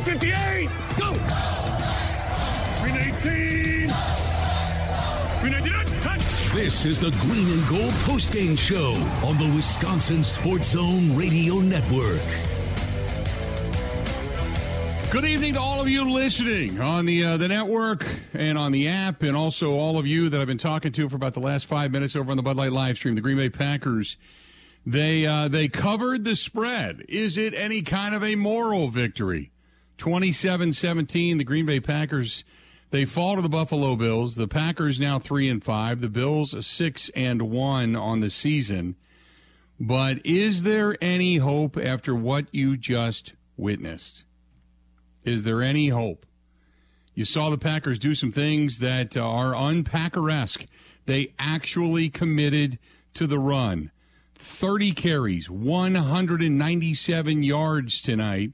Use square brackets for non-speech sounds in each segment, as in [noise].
158. Go. Green 18. Green 19. Touch. This is the Green and Gold postgame show on the Wisconsin Sports Zone Radio Network. Good evening to all of you listening on the uh, the network and on the app, and also all of you that I've been talking to for about the last five minutes over on the Bud Light live stream. The Green Bay Packers they uh, they covered the spread. Is it any kind of a moral victory? 27-17, the Green Bay Packers they fall to the Buffalo Bills. The Packers now 3 and 5, the Bills 6 and 1 on the season. But is there any hope after what you just witnessed? Is there any hope? You saw the Packers do some things that uh, are unpacker-esque. They actually committed to the run. 30 carries, 197 yards tonight.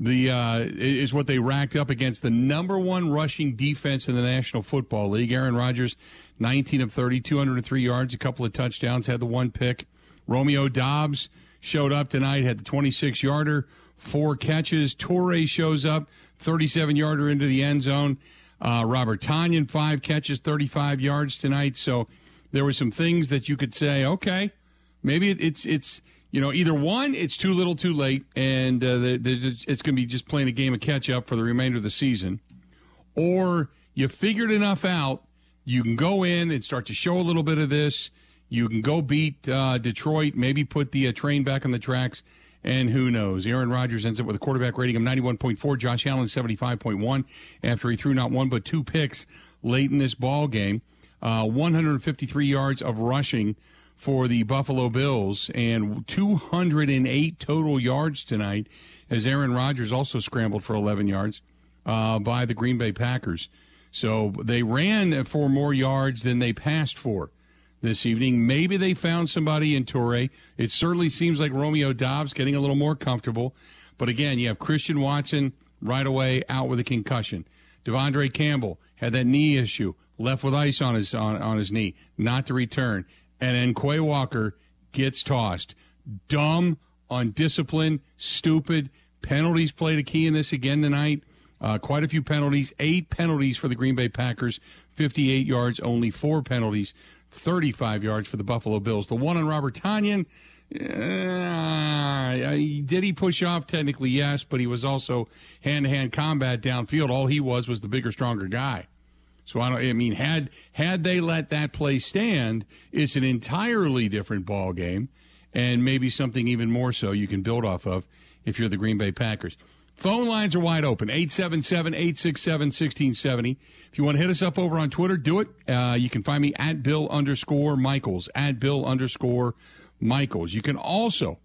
The uh, is what they racked up against the number one rushing defense in the National Football League. Aaron Rodgers, 19 of 30, 203 yards, a couple of touchdowns, had the one pick. Romeo Doubs showed up tonight, had the 26 yarder, four catches. Toure shows up, 37 yarder into the end zone. Uh, Robert Tonyan, five catches, 35 yards tonight. So there were some things that you could say, okay, maybe it, it's it's you know either one, it's too little, too late, and uh, it's going to be just playing a game of catch up for the remainder of the season, or you figured enough out, you can go in and start to show a little bit of this. You can go beat uh, Detroit, maybe put the uh, train back on the tracks, and who knows? Aaron Rodgers ends up with a quarterback rating of 91.4, Josh Allen 75.1 after he threw not one but two picks late in this ball game. Uh, 153 yards of rushing for the Buffalo Bills and 208 total yards tonight as Aaron Rodgers also scrambled for 11 yards uh, by the Green Bay Packers. So they ran for more yards than they passed for this evening. Maybe they found somebody in Toure. It certainly seems like Romeo Doubs getting a little more comfortable. But again, you have Christian Watson right away out with a concussion. De'Vondre Campbell had that knee issue, left with ice on his on, on his knee, not to return and then Quay Walker gets tossed. Dumb, undisciplined, stupid. Penalties played a key in this again tonight. Uh, quite a few penalties. Eight penalties for the Green Bay Packers. 58 yards, only four penalties. 35 yards for the Buffalo Bills. The one on Robert Tonyan, uh, did he push off? Technically, yes, but he was also hand to hand combat downfield. All he was was the bigger, stronger guy. So I don't. I mean, had had they let that play stand, it's an entirely different ball game, and maybe something even more so you can build off of if you're the Green Bay Packers. Phone lines are wide open 877 867 1670. If you want to hit us up over on Twitter, do it. Uh, you can find me at Bill underscore Michaels, at Bill underscore Michaels. You can also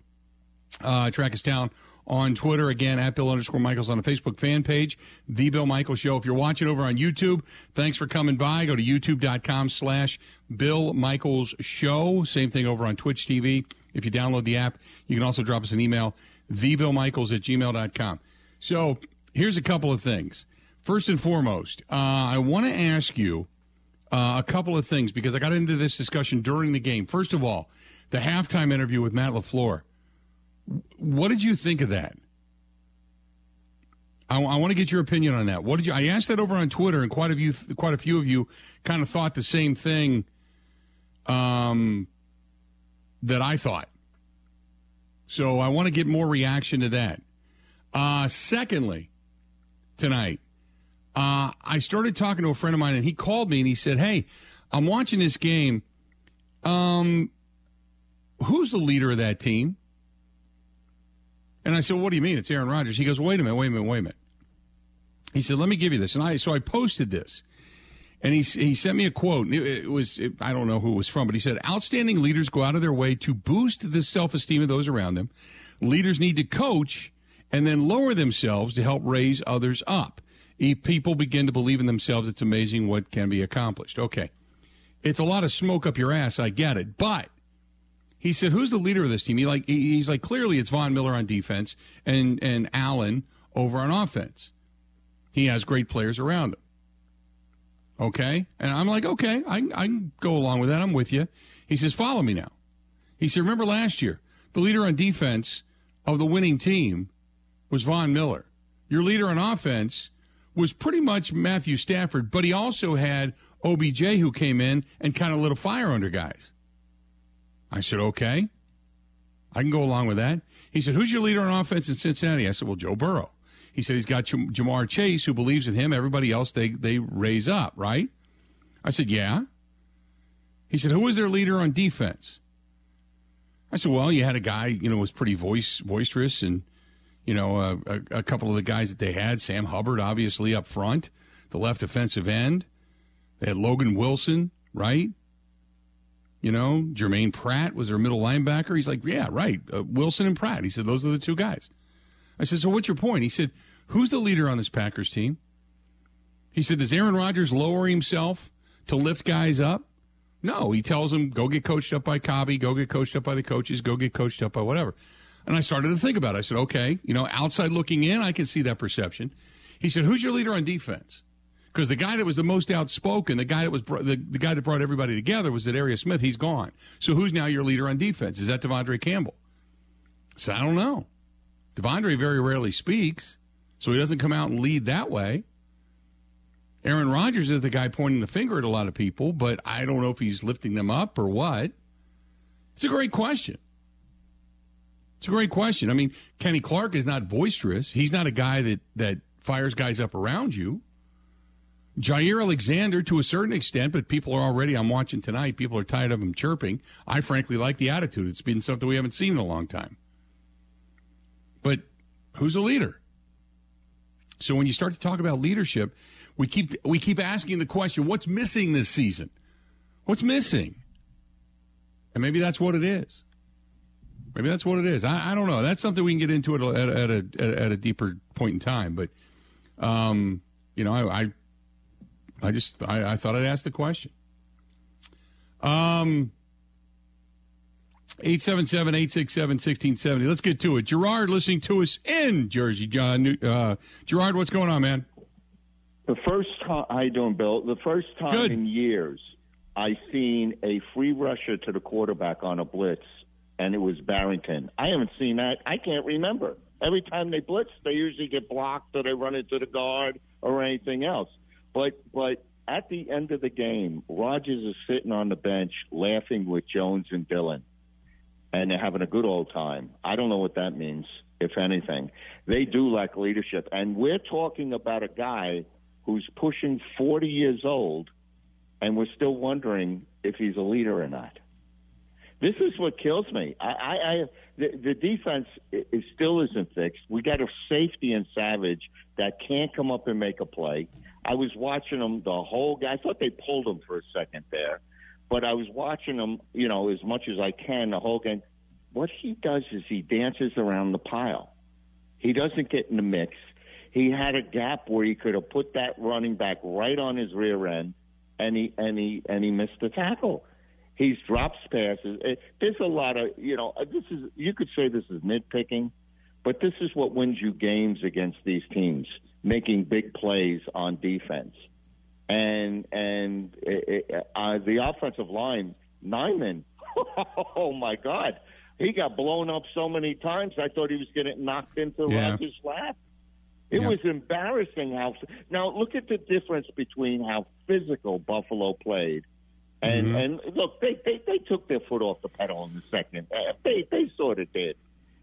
uh, track us down on Twitter. Again, at Bill underscore Michaels on the Facebook fan page, The Bill Michaels Show. If you're watching over on YouTube, thanks for coming by. Go to youtube.com slash Bill Michaels Show. Same thing over on Twitch TV. If you download the app, you can also drop us an email, thebillmichaels at gmail.com. So here's a couple of things. First and foremost, uh, I want to ask you uh, a couple of things because I got into this discussion during the game. First of all, the halftime interview with Matt LaFleur. What did you think of that? I, I want to get your opinion on that. What did you? I asked that over on Twitter, and quite a few, quite a few of you, kind of thought the same thing. Um, that I thought. So I want to get more reaction to that. Uh, secondly, tonight, uh, I started talking to a friend of mine, and he called me and he said, "Hey, I'm watching this game. Um, who's the leader of that team?" And I said, what do you mean? It's Aaron Rodgers. He goes, wait a minute, wait a minute, wait a minute. He said, let me give you this. And I, so I posted this. And he, he sent me a quote. It, it was, it, I don't know who it was from, but he said, outstanding leaders go out of their way to boost the self esteem of those around them. Leaders need to coach and then lower themselves to help raise others up. If people begin to believe in themselves, it's amazing what can be accomplished. Okay. It's a lot of smoke up your ass. I get it. But he said, "Who's the leader of this team?" He like he's like clearly it's Von Miller on defense and and Allen over on offense. He has great players around him. Okay, and I'm like, okay, I I can go along with that. I'm with you. He says, "Follow me now." He said, "Remember last year, the leader on defense of the winning team was Von Miller. your leader on offense was pretty much Matthew Stafford, but he also had OBJ who came in and kind of lit a fire under guys. I said, okay, I can go along with that. He said, who's your leader on offense in Cincinnati? I said, well, Joe Burrow. He said he's got Ja'Marr Chase who believes in him. Everybody else they they raise up, right? I said, yeah. He said, who was their leader on defense? I said, well, you had a guy, you know, was pretty voice boisterous, and you know, uh, a, a, couple of the guys that they had, Sam Hubbard, obviously up front, the left defensive end. They had Logan Wilson, right? You know, Germaine Pratt was their middle linebacker. He's like, yeah, right, uh, Wilson and Pratt. He said those are the two guys. I said, so what's your point? He said, who's the leader on this Packers team? He said, does Aaron Rodgers lower himself to lift guys up? No, he tells them, go get coached up by Cobby, go get coached up by the coaches, go get coached up by whatever. And I started to think about it. I said, okay, you know, outside looking in, I can see that perception. He said, who's your leader on defense? Because the guy that was the most outspoken, the guy that was the, the guy that brought everybody together was Za'Darius Smith. He's gone. So who's now your leader on defense? Is that De'Vondre Campbell? So I don't know. De'Vondre very rarely speaks, so he doesn't come out and lead that way. Aaron Rodgers is the guy pointing the finger at a lot of people, but I don't know if he's lifting them up or what. It's a great question. It's a great question. I mean, Kenny Clark is not boisterous. He's not a guy that, that fires guys up around you. Jaire Alexander, to a certain extent, but people are already, I'm watching tonight, people are tired of him chirping. I frankly like the attitude. It's been something we haven't seen in a long time. But who's a leader? So when you start to talk about leadership, we keep we keep asking the question, what's missing this season? What's missing? And maybe that's what it is. Maybe that's what it is. I, I don't know. That's something we can get into at a, at a, at a, at a deeper point in time. But, um, you know, I, I, I just I, I, thought I'd ask the question. Um, 877-867-1670. Let's get to it. Gerard listening to us in Jersey. Uh, Gerard, what's going on, man? The first time, how you doing, Bill? The first time Good. in years I seen a free rusher to the quarterback on a blitz, and it was Barrington. I haven't seen that. I can't remember. Every time they blitz, they usually get blocked or they run into the guard or anything else. But but at the end of the game, Rodgers is sitting on the bench laughing with Jones and Dillon, and they're having a good old time. I don't know what that means, if anything. They do lack leadership, and we're talking about a guy who's pushing 40 years old, and we're still wondering if he's a leader or not. This is what kills me. I, I, I the, the defense is, still isn't fixed. We got a safety in Savage that can't come up and make a play. I was watching him the whole game. I thought they pulled him for a second there, but I was watching him, you know, as much as I can the whole game. What he does is he dances around the pile. He doesn't get in the mix he had a gap where he could have put that running back right on his rear end, and he and he and he missed the tackle. He's drops passes. Eh, there's a lot of you know. This is you could say this is nitpicking, but this is what wins you games against these teams, making big plays on defense, and and it, uh, the offensive line, Nijman. [laughs] Oh my God, he got blown up so many times. I thought he was getting knocked into yeah. Rodgers' lap. It was embarrassing how. Now look at the difference between how physical Buffalo played, and mm-hmm. and look, they, they they took their foot off the pedal in the second. Uh, they they sort of did,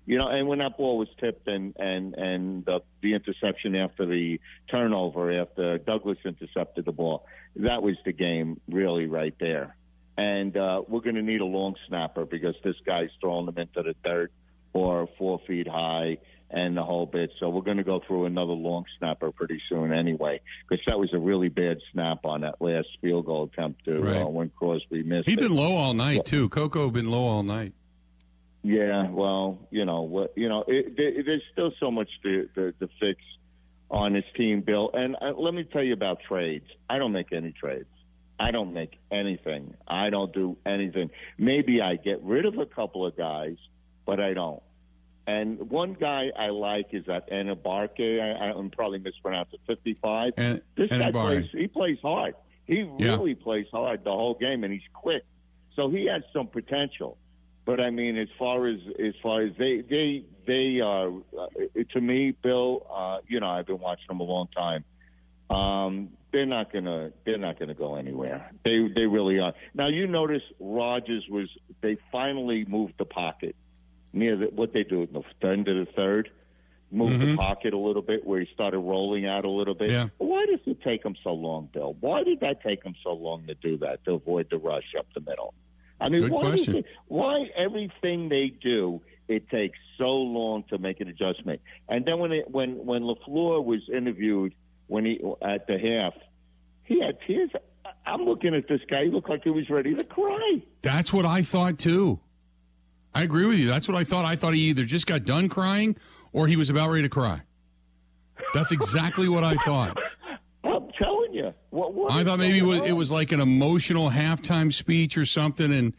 you know. And when that ball was tipped and and and the, the interception after the turnover after Douglas intercepted the ball, that was the game really right there. And uh, we're going to need a long snapper because this guy's throwing them into the dirt or four feet high and the whole bit. So we're going to go through another long snapper pretty soon anyway, because that was a really bad snap on that last field goal attempt to right. uh, when Crosby missed. He'd it. been low all night too. Coco been low all night. Yeah, well, you know what? You know, it, it, there's still so much to, to, to fix on this team, Bill. And uh, let me tell you about trades. I don't make any trades. I don't make anything. I don't do anything. Maybe I get rid of a couple of guys, but I don't. And one guy I like is that Enagbare. I, I'm probably mispronouncing 55. And, this guy plays. He plays hard. He really yeah. plays hard the whole game, and he's quick. So he has some potential. But I mean, as far as as far as they they they are uh, to me, Bill. Uh, you know, I've been watching them a long time. Um, they're not gonna they're not gonna go anywhere. They they really are. Now you notice Rodgers was they finally moved the pocket near the, what they do at the end of the third. Moved the pocket a little bit where he started rolling out a little bit. Yeah. Why does it take him so long, Bill? Why did that take him so long to do that to avoid the rush up the middle? I mean, Good why question. it, why everything they do it takes so long to make an adjustment? And then when it, when when LaFleur was interviewed when he at the half, he had tears. I'm looking at this guy. He looked like he was ready to cry. That's what I thought too. I agree with you. That's what I thought. I thought he either just got done crying or he was about ready to cry. That's exactly what I thought. I'm telling you. What, what I thought maybe it was, it was like an emotional halftime speech or something, and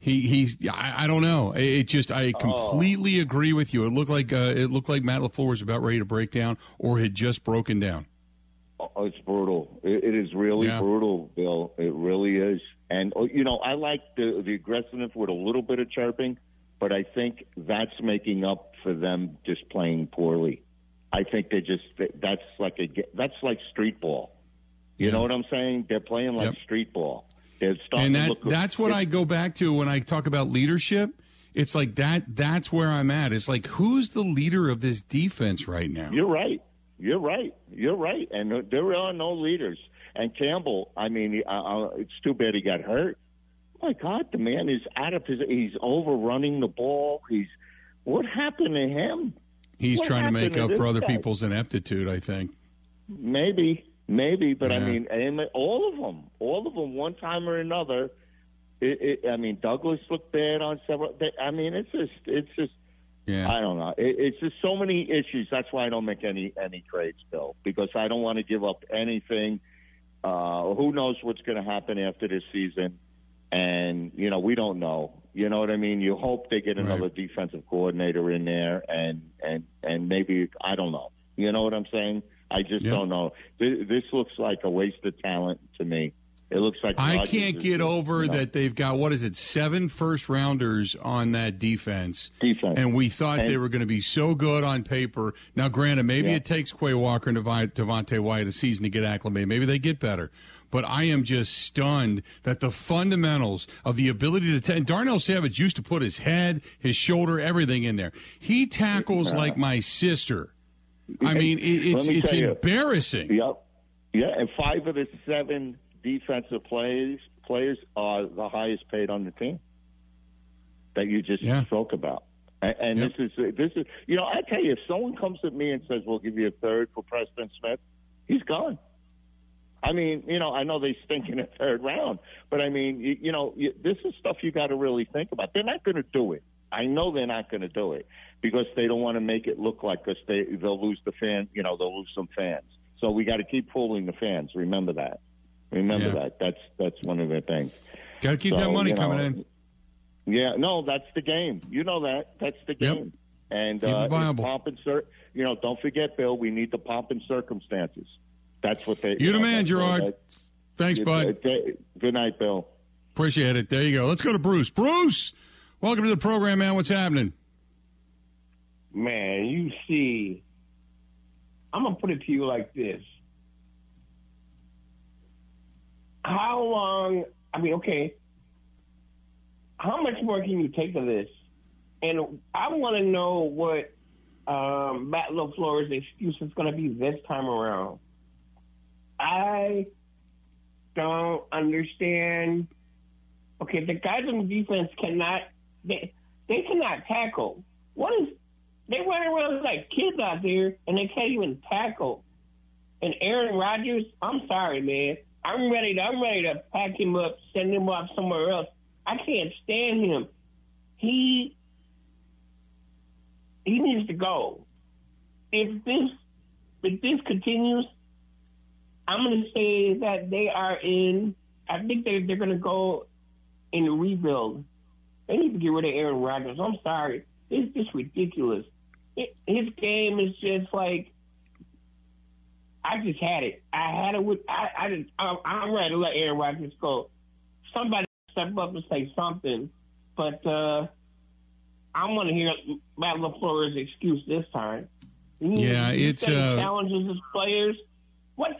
he he's I, I don't know. It, it just I completely agree with you. It looked like uh, it looked like Matt LaFleur was about ready to break down or had just broken down. Oh, it's brutal. It, it is really Yeah. brutal, Bill. It really is. And oh, you know, I like the the aggressiveness with a little bit of chirping, but I think that's making up for them just playing poorly. I think they just that's like a that's like street ball. You Yeah. know what I'm saying? They're playing like Yep. street ball. They're starting and that that's what I go back to when I talk about leadership. It's like that. That's where I'm at. It's like who's the leader of this defense right now? You're right. You're right. You're right. And there are no leaders. And Campbell, I mean, uh, it's too bad he got hurt. My God, the man is out of his. He's overrunning the ball. He's what happened to him? He's What trying to make to up for other guy? people's ineptitude. I think. Maybe, maybe, but I mean, all of them, all of them, one time or another. It, it, I mean, Douglas looked bad on several. They, I mean, it's just, it's just. Yeah. I don't know. It, it's just so many issues. That's why I don't make any any trades, Bill, because I don't want to give up anything. Uh, who knows what's going to happen after this season? And you know, we don't know. You know what I mean? You hope they get another Right. defensive coordinator in there, and and and maybe I don't know. You know what I'm saying? I just Yeah. don't know. This, this looks like a waste of talent to me. It looks like I Rodgers can't is- get over you know, that they've got what is it seven first rounders on that defense, Defense. and we thought And- they were going to be so good on paper. Now, granted, maybe Yeah. it takes Quay Walker and Devonte Wyatt a season to get acclimated. Maybe they get better, but I am just stunned that the fundamentals of the ability to. and Darnell Savage used to put his head, his shoulder, everything in there. He tackles like my sister. I mean, it's me it's tell you. embarrassing. Yep. Yeah, and five of the seven defensive players players are the highest paid on the team that you just Yeah. spoke about. And, and Yep. this is this is you know I tell you if someone comes at me and says we'll give you a third for Preston Smith, he's gone. I mean, you know, I know they stink in the third round, but I mean, you, you know, you, this is stuff you got to really think about. They're not going to do it. I know they're not going to do it because they don't want to make it look like because they they'll lose the fan. You know, they'll lose some fans. So we got to keep fooling the fans. Remember that. Remember Yeah. that. That's that's one of the things. Got to keep So, that money you know, coming in. Yeah, no, that's the game. You know that. That's the Yep. game. And Keep uh, pomp and cir- You know, don't forget, Bill. We need the pomp and circumstances. That's what they. You the know, man, Gerard. that- Thanks, bud. Good night, Bill. Appreciate it. There you go. Let's go to Bruce. Bruce, welcome to the program, man. What's happening? Man, you see, I'm gonna put it to you like this: How long? I mean, okay, how much more can you take of this? And I want to know what um, Matt LaFleur's excuse is going to be this time around. I don't understand. Okay, the guys on defense cannot they they cannot tackle. What is they run around like kids out there and they can't even tackle. And Aaron Rodgers, I'm sorry, man. I'm ready to I'm ready to pack him up, send him off somewhere else. I can't stand him. He he needs to go. If this if this continues, I'm going to say that they are in. I think they they're going to go in a rebuild. They need to get rid of Aaron Rodgers. I'm sorry, it's just ridiculous. It, his game is just like I just had it. I had it with. I I just, I'm, I'm ready to let Aaron Rodgers go. Somebody step up and say something, but uh I want to hear Matt LaFleur's excuse this time. Yeah, he it's, he uh, challenges his players. What?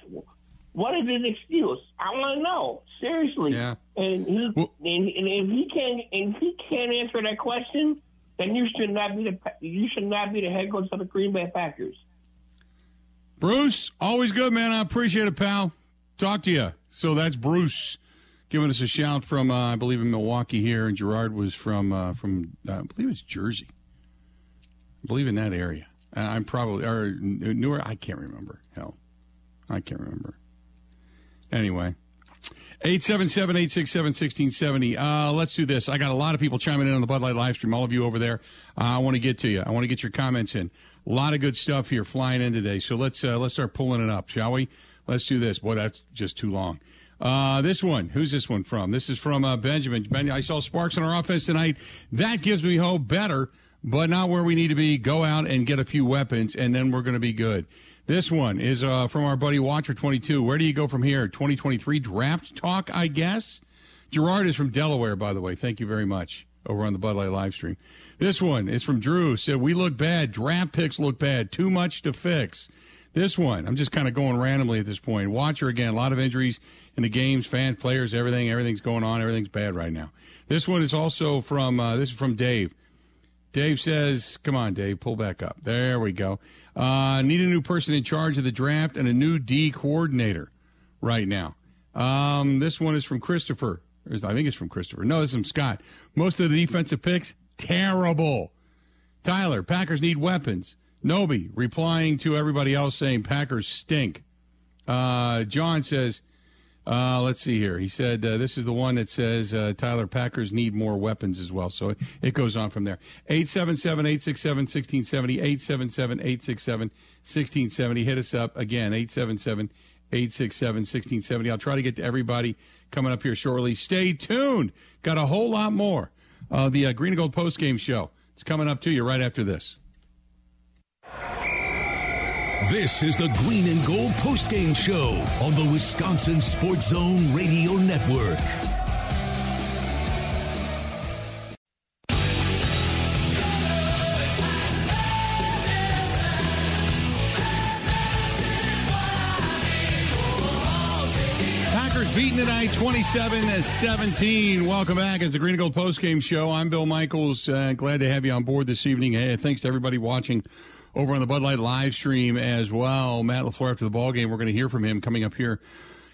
What is his excuse? I want to know seriously. Yeah. And he Well- and, and if he can't and if he can't answer that question, then you should not be the you should not be the head coach of the Green Bay Packers. Bruce, always good, man. I appreciate it, pal. Talk to you. So that's Bruce giving us a shout from, uh, I believe, in Milwaukee here, and Gerard was from, uh, from uh, I believe it's Jersey. I believe in that area. Uh, I'm probably, or Newark, I can't remember. Hell, I can't remember. Anyway. 877-867-1670. Uh, let's do this. I got a lot of people chiming in on the Bud Light live stream. All of you over there. Uh, I want to get to you. I want to get your comments in. A lot of good stuff here flying in today. So let's uh, let's start pulling it up, shall we? Let's do this. Boy, that's just too long. Uh, this one. Who's this one from? This is from uh, Benjamin. Ben, I saw sparks in our offense tonight. That gives me hope. Better, but not where we need to be. Go out and get a few weapons, and then we're going to be good. This one is uh, from our buddy Watcher 22. Where do you go from here? 2023 draft talk, I guess. Gerard is from Delaware, by the way. Thank you very much over on the Bud Light live stream. This one is from Drew. Said, We look bad. Draft picks look bad. Too much to fix. This one, I'm just kind of going randomly at this point. Watcher again, a lot of injuries in the games, fans, players, everything. Everything's going on. Everything's bad right now. This one is also from, uh, this is from Dave. Dave says, come on, Dave, pull back up. There we go. Uh, need a new person in charge of the draft and a new D coordinator right now. Um, this one is from Christopher. I think it's from Christopher. No, it's from Scott. Most of the defensive picks, terrible. Tyler, Packers need weapons. Noby replying to everybody else saying Packers stink. Uh, John says, uh, let's see here. He said uh, this is the one that says uh, Tyler Packers need more weapons as well. So it, it goes on from there. 877 867 1670. 877 867 1670. Hit us up again. 877 867 1670. I'll try to get to everybody coming up here shortly. Stay tuned. Got a whole lot more. Uh, the uh, Green and Gold post game show. It's coming up to you right after this. This is the Green and Gold postgame show on the Wisconsin Sports Zone Radio Network. Packers tonight 27 17. Welcome back. It's the Green and Gold postgame show. I'm Bill Michaels. Uh, glad to have you on board this evening. Hey, thanks to everybody watching over on the Bud Light live stream as well. Matt LaFleur after the ball game. We're going to hear from him coming up here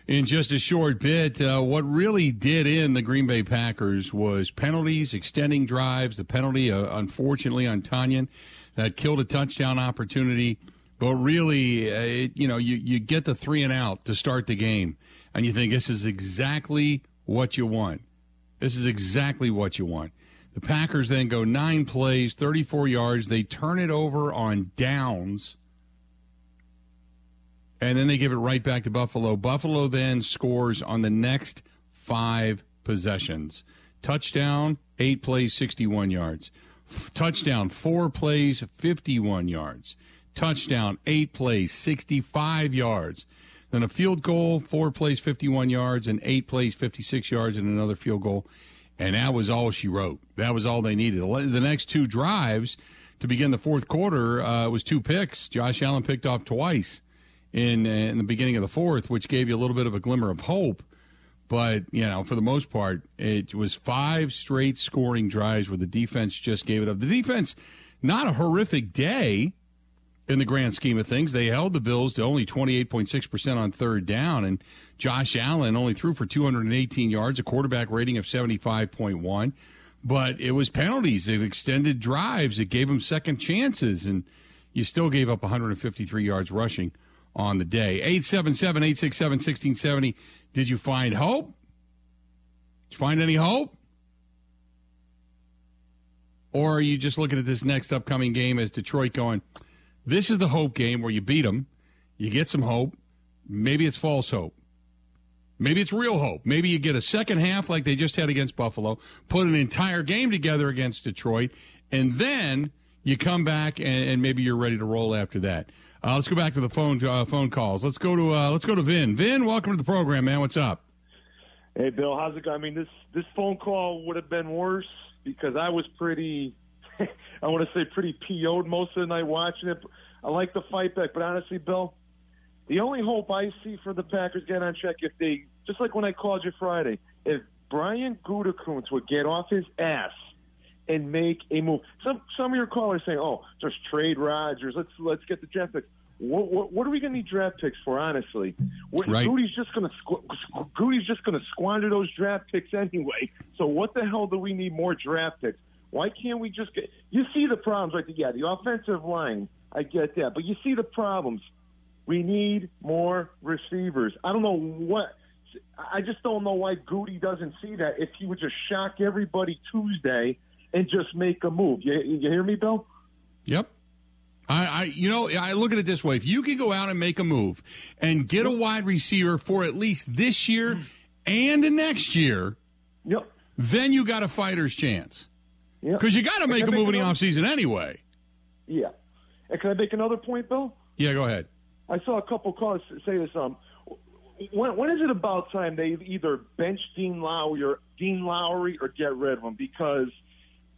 in just a short bit. Uh, what really did in the Green Bay Packers was penalties, extending drives, the penalty, uh, unfortunately, on Tonyan that killed a touchdown opportunity. But really, uh, it, you know, you, you get the three and out to start the game, and you think this is exactly what you want. This is exactly what you want. The Packers then go nine plays, 34 yards. They turn it over on downs, and then they give it right back to Buffalo. Buffalo then scores on the next five possessions. Touchdown, eight plays, 61 yards. Touchdown, four plays, 51 yards. Touchdown, eight plays, 65 yards. Then a field goal, four plays, 51 yards, and eight plays, 56 yards, and another field goal. And that was all she wrote. That was all they needed. The next two drives to begin the fourth quarter uh, was two picks. Josh Allen picked off twice in, uh, in the beginning of the fourth, which gave you a little bit of a glimmer of hope. But, you know, for the most part, it was five straight scoring drives where the defense just gave it up. The defense, not a horrific day in the grand scheme of things. They held the Bills to only 28.6% on third down, and Josh Allen only threw for 218 yards, a quarterback rating of 75.1. But it was penalties, it extended drives, it gave them second chances, and you still gave up 153 yards rushing on the day. 877 867 1670. Did you find hope? Did you find any hope? Or are you just looking at this next upcoming game as Detroit going, this is the hope game where you beat them, you get some hope. Maybe it's false hope. Maybe it's real hope. Maybe you get a second half like they just had against Buffalo, put an entire game together against Detroit, and then you come back and, and maybe you're ready to roll after that. Uh, let's go back to the phone uh, phone calls. Let's go to uh, let's go to Vin. Vin, welcome to the program, man. What's up? Hey, Bill, how's it going? I mean, this this phone call would have been worse because I was pretty [laughs] I want to say pretty PO'd most of the night watching it. I like the fight back, but honestly, Bill, the only hope I see for the Packers getting on check if they, just like when I called you Friday, if Brian Gutekunst would get off his ass and make a move. Some some of your callers saying, "Oh, just trade Rodgers. Let's let's get the draft picks." What, what, what are we going to need draft picks for? Honestly, Right. Goody's just going to squ- Goody's just going to squander those draft picks anyway. So what the hell do we need more draft picks? Why can't we just get? You see the problems, right? Yeah, the offensive line. I get that, but you see the problems. We need more receivers. I don't know what. I just don't know why Goody doesn't see that. If he would just shock everybody Tuesday and just make a move. You, you hear me, Bill? Yep. I, I, you know, I look at it this way: if you can go out and make a move and get a wide receiver for at least this year and next year, Yep. then you got a fighter's chance. Because you got to make a move in the offseason anyway. Yeah. And can I make another point, Bill? Yeah, go ahead. I saw a couple calls say this. Um, when, when is it about time they either bench Dean Lowry or Dean Lowry or get rid of him? Because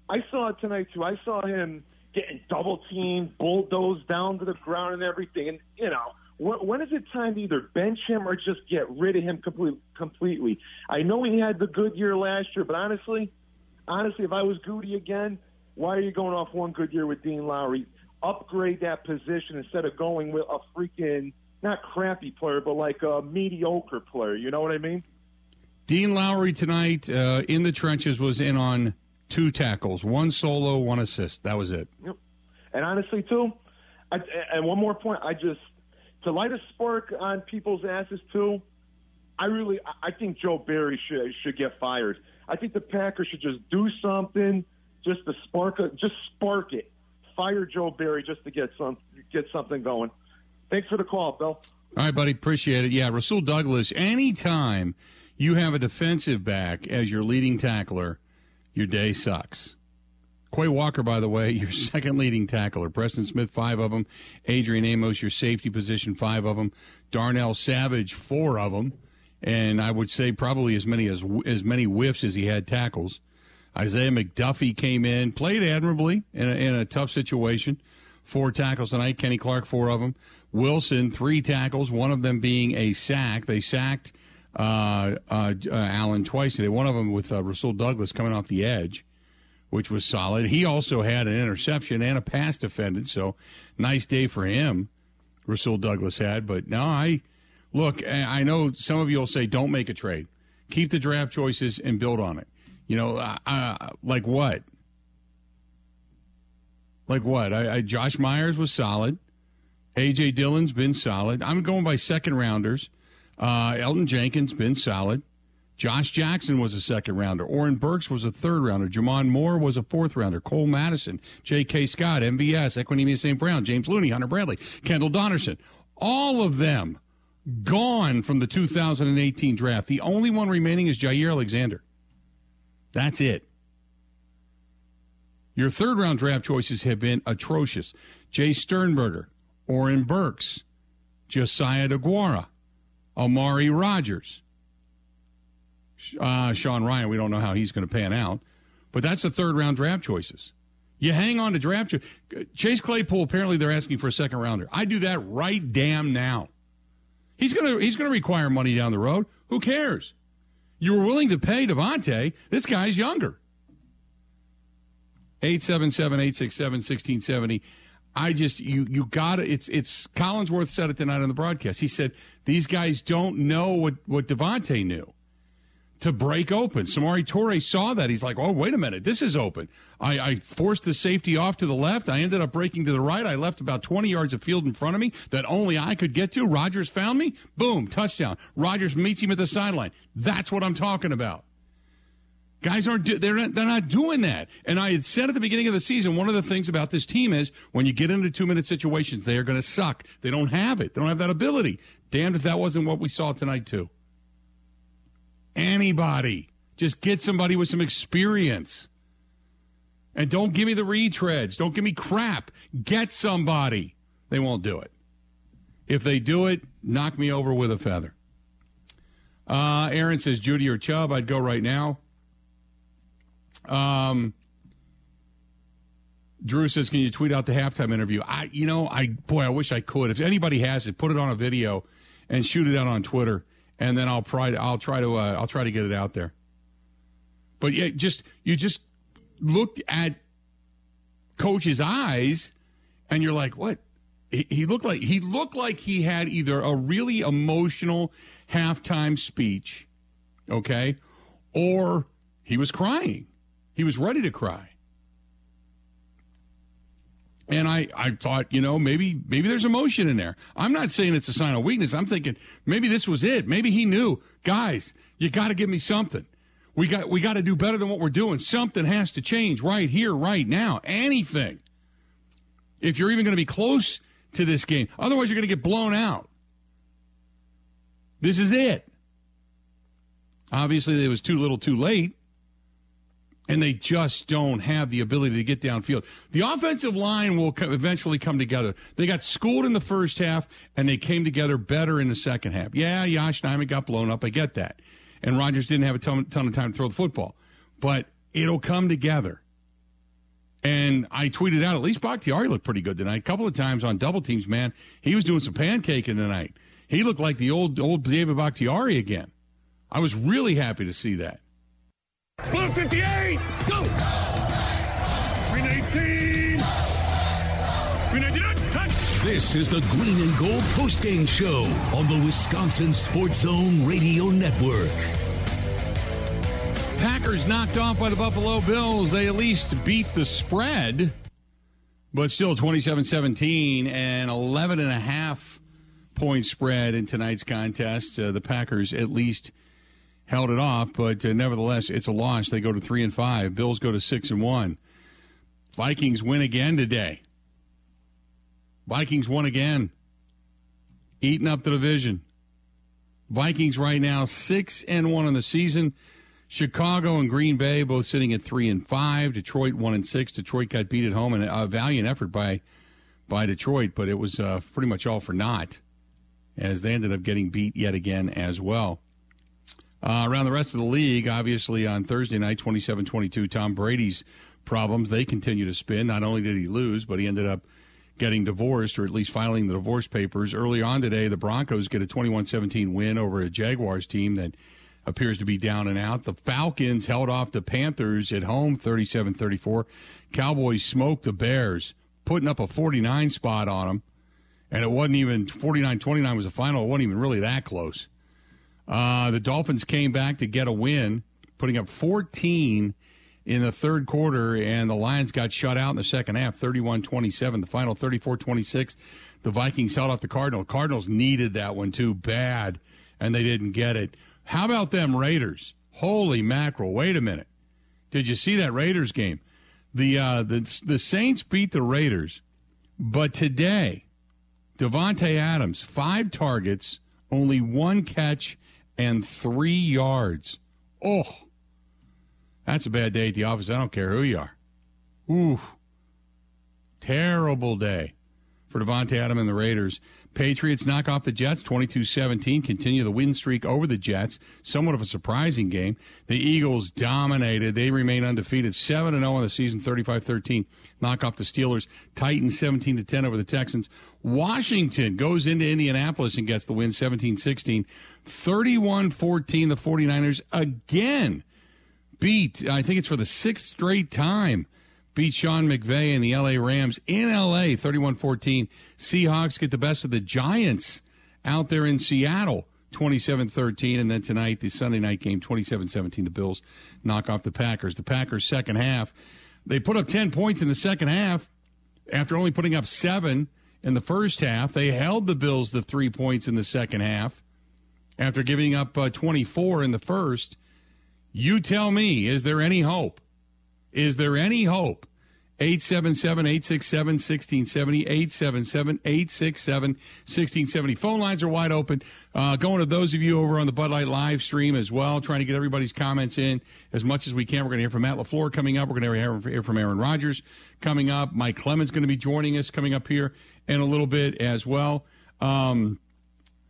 I saw it tonight too. I saw him getting double teamed, bulldozed down to the ground, and everything. And you know, when, when is it time to either bench him or just get rid of him complete, completely? I know he had the good year last year, but honestly, honestly, if I was Goody again, why are you going off one good year with Dean Lowry? Upgrade that position instead of going with a freaking not crappy player, but like a mediocre player. You know what I mean? Dean Lowry tonight uh, in the trenches was in on two tackles, one solo, one assist. That was it. Yep. And honestly, too, I, and one more point, I just to light a spark on people's asses too. I really, I think Joe Barry should should get fired. I think the Packers should just do something, just to spark, just spark it. Fire Joe Barry just to get some get something going. Thanks for the call, Bill. All right, buddy. Appreciate it. Yeah, Rasul Douglas, anytime you have a defensive back as your leading tackler, your day sucks. Quay Walker, by the way, [laughs] your second leading tackler. Preston Smith, five of them. Adrian Amos, your safety position, five of them. Darnell Savage, four of them. And I would say probably as many as as many whiffs as he had tackles. Isaiah McDuffie came in, played admirably in a, in a tough situation. Four tackles tonight. Kenny Clark, four of them. Wilson, three tackles, one of them being a sack. They sacked uh, uh, uh, Allen twice today. One of them with uh, Rasul Douglas coming off the edge, which was solid. He also had an interception and a pass defended, so nice day for him. Rasul Douglas had, but no, I look. I I know some of you will say, "Don't make a trade. Keep the draft choices and build on it." You know, uh, uh, like what? Like what? I, I, Josh Myers was solid. AJ Dillon's been solid. I'm going by second rounders. Uh, Elgton Jenkins been solid. Josh Jackson was a second rounder. Oren Burks was a third rounder. J'Mon Moore was a fourth rounder. Cole Madison, J.K. Scott, MVS, Equanimeous St. Brown, James Looney, Hunter Bradley, Kendall Donnerson. All of them gone from the 2018 draft. The only one remaining is Jaire Alexander. That's it. Your third round draft choices have been atrocious. Jace Sternberger, Oren Burks, Josiah DeGuara, Amari Rodgers, uh, Sean Rhyan. We don't know how he's going to pan out, but that's the third round draft choices. You hang on to draft cho- Chase Claypool. Apparently, they're asking for a second rounder. I do that right damn now. He's gonna he's gonna require money down the road. Who cares? You were willing to pay Davante. This guy's younger. 877-867-1670. I just you you got to it's it's Collinsworth said it tonight on the broadcast. He said these guys don't know what what Davante knew to break open. Samori Toure saw that. He's like, oh, wait a minute. This is open. I, I forced the safety off to the left. I ended up breaking to the right. I left about 20 yards of field in front of me that only I could get to. Rodgers found me. Boom, touchdown. Rodgers meets him at the sideline. That's what I'm talking about. Guys aren't do- they're not, they're not doing that. And I had said at the beginning of the season, one of the things about this team is when you get into two minute situations, they are going to suck. They don't have it. They don't have that ability. Damned if that wasn't what we saw tonight too. Anybody, just get somebody with some experience. And don't give me the retreads. Don't give me crap. Get somebody. They won't do it. If they do it, knock me over with a feather. Uh, Aaron says Jeudy or Chubb. I'd go right now. Um, Drew says, "Can you tweet out the halftime interview?" I, you know, I boy, I wish I could. If anybody has it, put it on a video and shoot it out on Twitter, and then I'll try. I'll try to. Uh, I'll try to get it out there. But yeah, just you just looked at coach's eyes, and you're like, "What?" He, he looked like he looked like he had either a really emotional halftime speech, okay, or he was crying. He was ready to cry. And I, I thought, you know, maybe maybe there's emotion in there. I'm not saying it's a sign of weakness. I'm thinking maybe this was it. Maybe he knew, guys, you got to give me something. We got we got to do better than what we're doing. Something has to change right here, right now. Anything. If you're even going to be close to this game, otherwise you're going to get blown out. This is it. Obviously, it was too little, too late and they just don't have the ability to get downfield. The offensive line will co- eventually come together. They got schooled in the first half, and they came together better in the second half. Yeah, Yosh Nijman got blown up. I get that. And Rodgers didn't have a ton, ton of time to throw the football. But it'll come together. And I tweeted out, at least Bakhtiari looked pretty good tonight. A couple of times on double teams, man. He was doing some pancaking tonight. He looked like the old old David Bakhtiari again. I was really happy to see that. Blue 58, go! Green 18. Green 19, touch! This is the Green and Gold postgame show on the Wisconsin Sports Zone Radio Network. Packers knocked off by the Buffalo Bills. They at least beat the spread, but still 27 17 and 11 and a half point spread in tonight's contest. Uh, the Packers at least held it off, but uh, nevertheless, it's a loss. They go to three and five. Bills go to six and one. Vikings win again today. Vikings won again, eating up the division. Vikings right now six and one in the season. Chicago and Green Bay both sitting at three and five. Detroit one and six. Detroit got beat at home, and a valiant effort by by Detroit, but it was uh, pretty much all for naught as they ended up getting beat yet again as well. Uh, around the rest of the league, obviously on Thursday night, 27 22, Tom Brady's problems, they continue to spin. Not only did he lose, but he ended up getting divorced or at least filing the divorce papers. Early on today, the Broncos get a 21 17 win over a Jaguars team that appears to be down and out. The Falcons held off the Panthers at home 37 34. Cowboys smoked the Bears, putting up a 49 spot on them. And it wasn't even 49 29 was the final. It wasn't even really that close. Uh, the Dolphins came back to get a win, putting up 14 in the third quarter, and the Lions got shut out in the second half, 31 27. The final 34 26. The Vikings held off the Cardinals. Cardinals needed that one too bad, and they didn't get it. How about them Raiders? Holy mackerel. Wait a minute. Did you see that Raiders game? The, uh, the, the Saints beat the Raiders, but today, Davante Adams, five targets, only one catch, and three yards. Oh, that's a bad day at the office. I don't care who you are. Ooh, terrible day for Davante Adam and the Raiders. Patriots knock off the Jets 22-17, continue the win streak over the Jets. Somewhat of a surprising game. The Eagles dominated. They remain undefeated, 7 0 on the season, 35-13. Knock off the Steelers. Titans 17 10 over the Texans. Washington goes into Indianapolis and gets the win 17-16. 31-14 the 49ers again beat I think it's for the sixth straight time beat Sean McVay and the LA Rams in LA 31-14. Seahawks get the best of the Giants out there in Seattle 27-13 and then tonight the Sunday night game 27-17 the Bills knock off the Packers. The Packers second half they put up 10 points in the second half after only putting up 7 in the first half. They held the Bills to 3 points in the second half after giving up uh, 24 in the first. You tell me, is there any hope? Is there any hope? 877 867 1670, 877 867 1670. Phone lines are wide open. Uh, going to those of you over on the Bud Light live stream as well, trying to get everybody's comments in as much as we can. We're going to hear from Matt LaFleur coming up. We're going to hear from Aaron Rodgers coming up. Mike Clemens going to be joining us coming up here in a little bit as well. Um,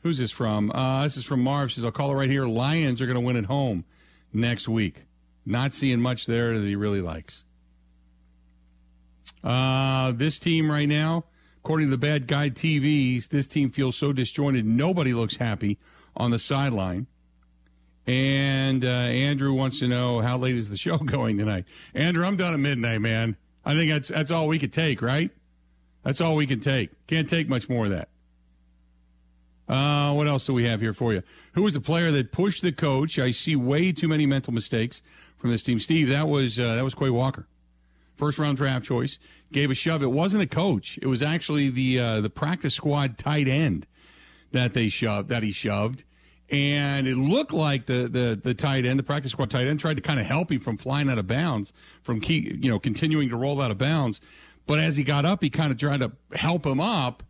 who's this from? Uh, this is from Marv. Says, I'll call it right here. Lions are going to win at home next week. Not seeing much there that he really likes. Uh, this team right now, according to the Bad Guy TVs, this team feels so disjointed. Nobody looks happy on the sideline. And uh, Andrew wants to know how late is the show [laughs] going tonight. Andrew, I'm done at midnight, man. I think that's that's all we could take, right? That's all we can take. Can't take much more of that. Uh, what else do we have here for you? Who was the player that pushed the coach? I see way too many mental mistakes from this team. Steve, that was uh, that was Quay Walker, first round draft choice. Gave a shove. It wasn't a coach. It was actually the uh, the practice squad tight end that they shoved that he shoved, and it looked like the the the tight end, the practice squad tight end, tried to kind of help him from flying out of bounds, from key, you know continuing to roll out of bounds. But as he got up, he kind of tried to help him up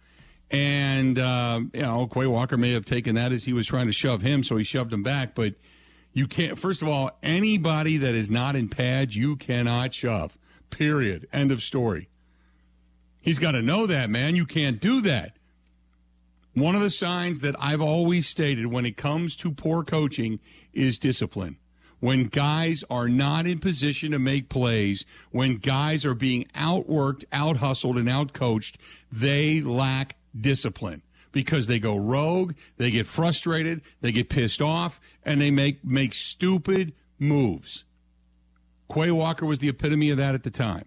and, uh, you know, Quay Walker may have taken that as he was trying to shove him, so he shoved him back. But you can't, first of all, anybody that is not in pads, you cannot shove. Period. End of story. He's got to know that, man. You can't do that. One of the signs that I've always stated when it comes to poor coaching is discipline. When guys are not in position to make plays, when guys are being outworked, out hustled, and out coached, they lack discipline because they go rogue, they get frustrated, they get pissed off, and they make make stupid moves. Quay Walker was the epitome of that at the time.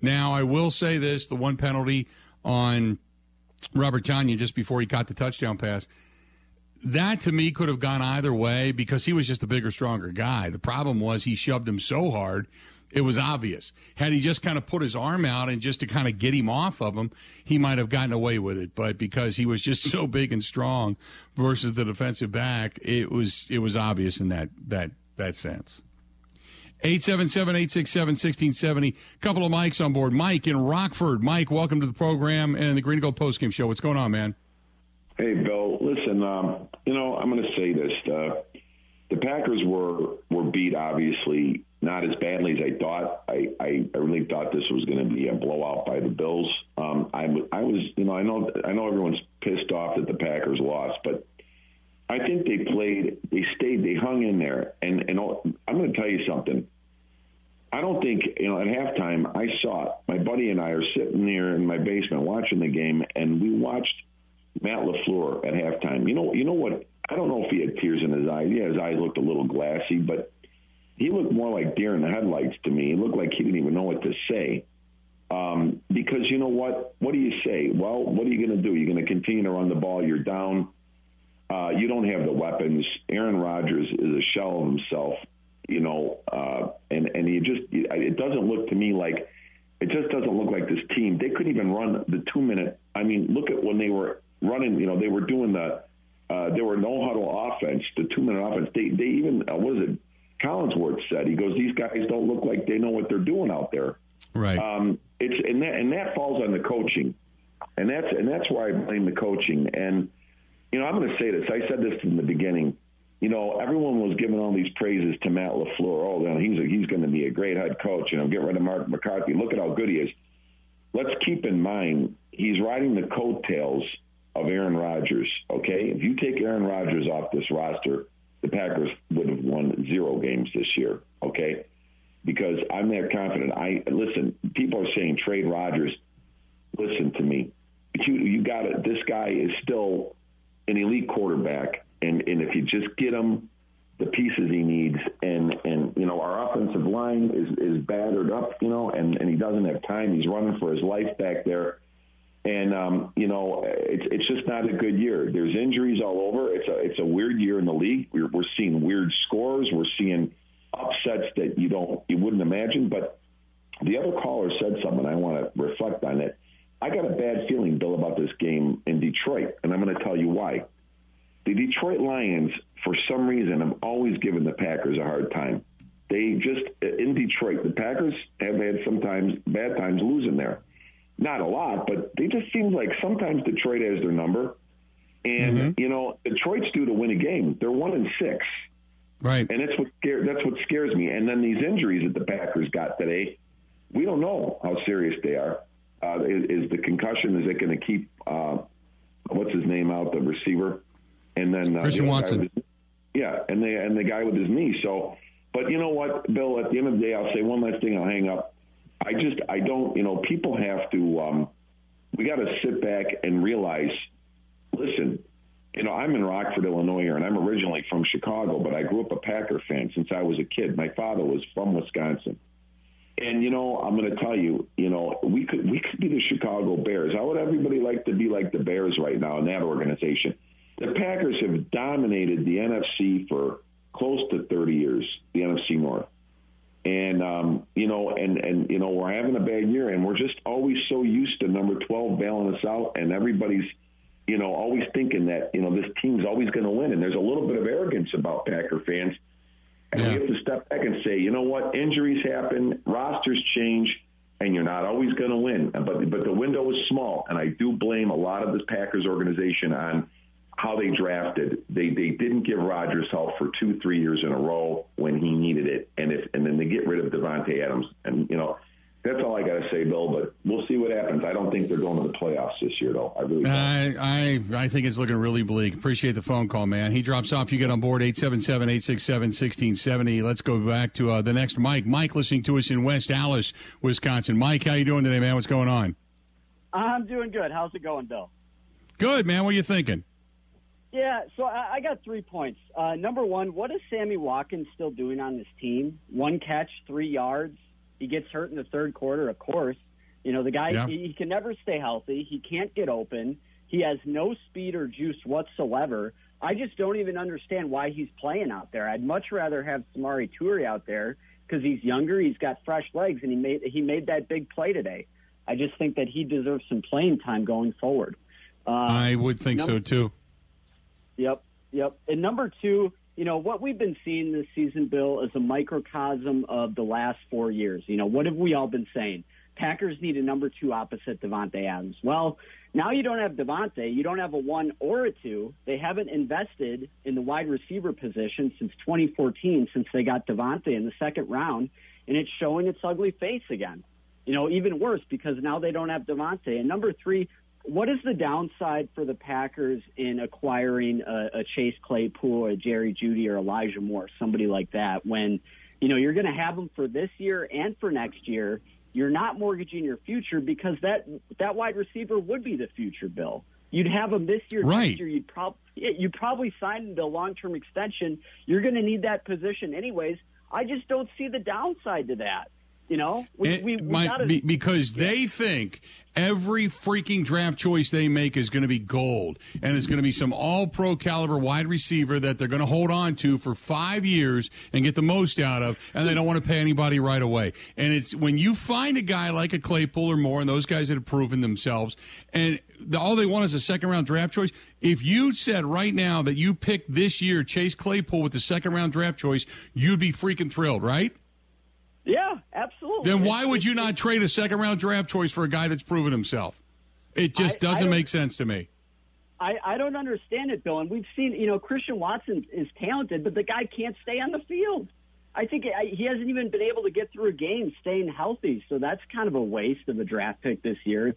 Now, I will say this the one penalty on Robert Tonyan just before he caught the touchdown pass, that to me could have gone either way because he was just a bigger, stronger guy. The problem was he shoved him so hard it was obvious. Had he just kind of put his arm out and just to kind of get him off of him, he might have gotten away with it. But because he was just [laughs] so big and strong versus the defensive back, it was it was obvious in that that that sense. 877-867-1670. Couple of mics on board. Mike in Rockford. Mike, welcome to the program and the Green and Gold Postgame Show. What's going on, man? Hey, Bill. Listen, um, you know, I'm going to say this. Uh, the Packers were were beat, obviously, not as badly as I thought. I, I, I really thought this was going to be a blowout by the Bills. Um, I, I was, you know, I know, I know everyone's pissed off that the Packers lost, but I think they played, they stayed, they hung in there. And, and I'm going to tell you something. I don't think, you know, at halftime, I saw it. My buddy and I are sitting there in my basement watching the game, and we watched Matt LaFleur at halftime. You know, you know what? I don't know if he had tears in his eyes. Yeah, his eyes looked a little glassy, but he looked more like deer in the headlights to me. He looked like he didn't even know what to say. Um, because you know what? What do you say? Well, what are you going to do? You're going to continue to run the ball. You're down. Uh, you don't have the weapons. Aaron Rodgers is a shell of himself, you know, uh, and and you just it doesn't look to me like it just doesn't look like this team. They couldn't even run the two minute. I mean, look at when they were running. You know, they were doing the uh, there were no huddle offense, the two minute offense. They they even uh, what is it? Collinsworth said. He goes, these guys don't look like they know what they're doing out there. Right. Um, it's and that and that falls on the coaching, and that's and that's why I blame the coaching. And you know, I'm going to say this. I said this in the beginning. You know, everyone was giving all these praises to Matt LaFleur. Oh, know, he's a, he's going to be a great head coach. You know, get rid of Mark McCarthy. Look at how good he is. Let's keep in mind he's riding the coattails of Aaron Rodgers. Okay, if you take Aaron Rodgers off this roster, the Packers would have won zero games this year. Okay, because I'm that confident. I listen. People are saying trade Rodgers. Listen to me. You you got it. This guy is still an elite quarterback, and and if you just get him the pieces he needs, and and you know our offensive line is is battered up, you know, and and he doesn't have time. He's running for his life back there and um, you know it's it's just not a good year. There's injuries all over. It's a it's a weird year in the league. We're we're seeing weird scores. We're seeing upsets that you don't you wouldn't imagine. But the other caller said something. I want to reflect on it. I got a bad feeling, Bill, about this game in Detroit, and I'm going to tell you why. The Detroit Lions, for some reason, have always given the Packers a hard time. They just in Detroit, the Packers have had sometimes bad times losing there not a lot, but they just seem like sometimes Detroit has their number. And mm-hmm. you know, Detroit's due to win a game. They're one in six. Right. And that's what scare, that's what scares me. And then these injuries that the Packers got today, we don't know how serious they are. Uh, is, is, the concussion? Is it going to keep uh, what's his name out, the receiver, and then uh, Christian Watson? His, yeah, and the and the guy with his knee. So, but you know what, Bill? At the end of the day, I'll say one last thing. I'll hang up I just I don't you know people have to um, we got to sit back and realize listen you know I'm in Rockford Illinois here and I'm originally from Chicago but I grew up a Packer fan since I was a kid. My father was from Wisconsin. And you know I'm going to tell you you know we could we could be the Chicago Bears. How would everybody like to be like the Bears right now in that organization? The Packers have dominated the NFC for close to 30 years the NFC North. And um, you you know, we're having a bad year, and we're just always so used to number twelve bailing us out, and everybody's, you know, always thinking that you know this team's always going to win, and there's a little bit of arrogance about Packer fans, and Yeah. we have to step back and say, you know what, injuries happen, rosters change, and you're not always going to win, but but the window is small, and I do blame a lot of this Packers organization on how they drafted. They they didn't give Rodgers help for two three years in a row when he needed it, and if and then they get rid of Davante Adams, and you know that's all I got to say, Bill. But we'll see what happens. I don't think they're going to the playoffs this year, though. I really don't. I, I I think it's looking really bleak. Appreciate the phone call, man. He drops off. You get on board 877-867-1670. Let's go back to uh, the next Mike. Mike listening to us in West Allis, Wisconsin. Mike, how you doing today, man? What's going on? I'm doing good. How's it going, Bill? Good, man. What are you thinking? Yeah, so I, I got three points. Uh, number one, what is Sammy Watkins still doing on this team? One catch, three yards. He gets hurt in the third quarter, of course. You know, the guy, Yeah. he, he can never stay healthy. He can't get open. He has no speed or juice whatsoever. I just don't even understand why he's playing out there. I'd much rather have Samori Toure out there because he's younger, he's got fresh legs, and he made he made that big play today. I just think that he deserves some playing time going forward. Uh, I would think so too. Yep, yep. And number two, you know, what we've been seeing this season, Bill, is a microcosm of the last four years. You know, what have we all been saying? Packers need a number two opposite Davante Adams. Well, now you don't have Davante. You don't have a one or a two. They haven't invested in the wide receiver position since 2014, since they got Davante in the second round, and it's showing its ugly face again. You know, even worse because now they don't have Davante. And number three, what is the downside for the Packers in acquiring a, a Chase Claypool, a Jerry Jeudy, or Elijah Moore, somebody like that? When you know you're going to have them for this year and for next year, you're not mortgaging your future because that that wide receiver would be the future. Bill, you'd have them this year, Right. next year. You'd probably you probably sign the long term extension. You're going to need that position anyways. I just don't see the downside to that. You know, we, It we, we might gotta, be- because they think every freaking draft choice they make is going to be gold and it's going to be some all pro caliber wide receiver that they're going to hold on to for five years and get the most out of and they don't want to pay anybody right away. And it's when you find a guy like a claypool or Moore and those guys that have proven themselves and the, all they want is a second round draft choice if you said right now that you picked this year chase claypool with the second round draft choice you'd be freaking thrilled right? yeah, absolutely. then why would you not trade a second round draft choice for a guy that's proven himself? It just I- I doesn't don't- make sense to me. I, I don't understand it, Bill. And we've seen, you know, Christian Watson is talented, but the guy can't stay on the field. I think I, he hasn't even been able to get through a game staying healthy. So that's kind of a waste of a draft pick this year.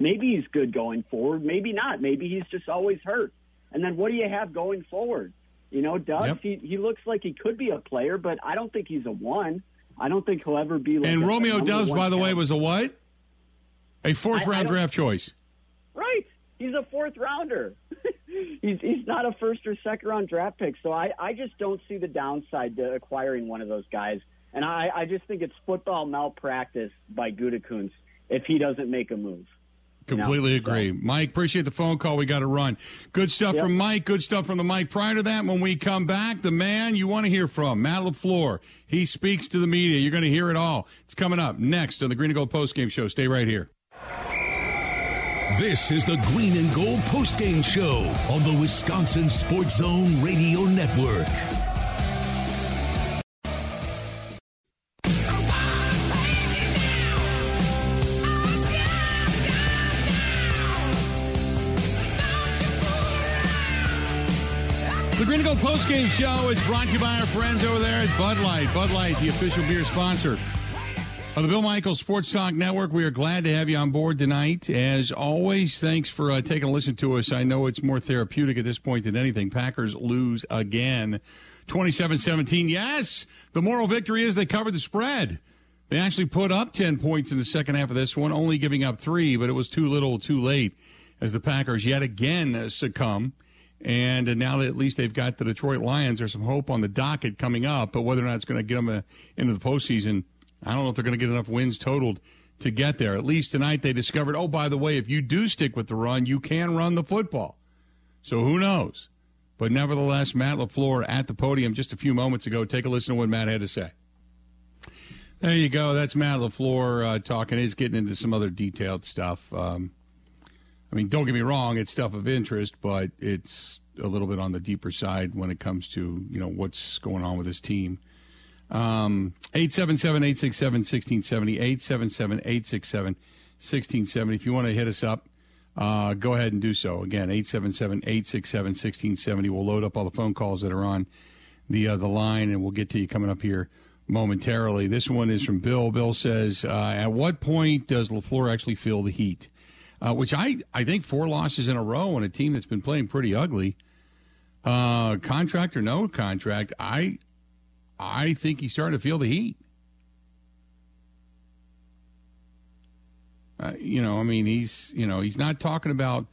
Maybe he's good going forward. Maybe not. Maybe he's just always hurt. And then what do you have going forward? You know, Doubs, Yep. he, he looks like he could be a player, but I don't think he's a one. I don't think he'll ever be like and Romeo Doubs, by the way, was a what? A fourth I- I round don't- draft choice. Right. He's a fourth rounder. [laughs] he's he's not a first or second round draft pick. So I, I just don't see the downside to acquiring one of those guys. And I, I just think it's football malpractice by Gutekunst if he doesn't make a move. Completely No. agree. Mike, appreciate the phone call. We got to run. Good stuff Yep. from Mike. Good stuff from the Mike. Prior to that, when we come back, the man you want to hear from, Matt LaFleur. He speaks to the media. You're going to hear it all. It's coming up next on the Green and Gold Post Game Show. Stay right here. This is the Green and Gold postgame show on the Wisconsin Sports Zone Radio Network. The Green and Gold Post Game Show is brought to you by our friends over there at Bud Light. Bud Light, the official beer sponsor of the Bill Michaels Sports Talk Network. We are glad to have you on board tonight. As always, thanks for uh, taking a listen to us. I know it's more therapeutic at this point than anything. Packers lose again, 27-17. Yes, the moral victory is they covered the spread. They actually put up 10 points in the second half of this one, only giving up three, but it was too little, too late as the Packers yet again succumb. And now that at least they've got the Detroit Lions, there's some hope on the docket coming up. But whether or not it's going to get them uh, into the postseason, I don't know if they're going to get enough wins totaled to get there. At least tonight they discovered, oh, by the way, if you do stick with the run, you can run the football. So who knows? But nevertheless, Matt LaFleur at the podium just a few moments ago. Take a listen to what Matt had to say. There you go. That's Matt LaFleur uh, talking. He's getting into some other detailed stuff. Um, I mean, don't get me wrong, it's stuff of interest, but it's a little bit on the deeper side when it comes to, you know, what's going on with his team. Um, 877 867 1670, 877 867 1670. If you want to hit us up, uh, go ahead and do so. Again, 877 867 1670. We'll load up all the phone calls that are on the, uh, the line, and we'll get to you coming up here momentarily. This one is from Bill. Bill says, uh, At what point does LaFleur actually feel the heat? Uh, which I, I think four losses in a row on a team that's been playing pretty ugly. Uh, contract or no contract, I I think he's starting to feel the heat. Uh, you know, I mean, he's you know he's not talking about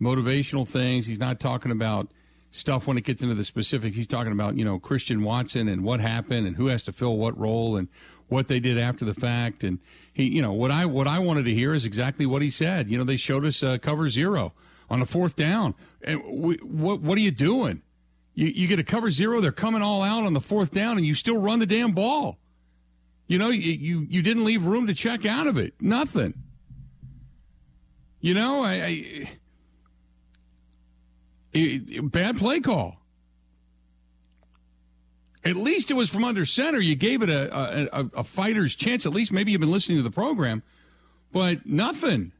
motivational things. He's not talking about stuff when it gets into the specifics. He's talking about you know Christian Watson and what happened and who has to fill what role and what they did after the fact. And he, you know, what I what I wanted to hear is exactly what he said. You know, they showed us uh, cover zero on a fourth down. And we, what what are you doing? You you get a cover zero. They're coming all out on the fourth down, and you still run the damn ball. You know, you you, you didn't leave room to check out of it. Nothing. You know, I, I it, bad play call. At least it was from under center. You gave it a, a, a fighter's chance. At least maybe you've been listening to the program, but nothing.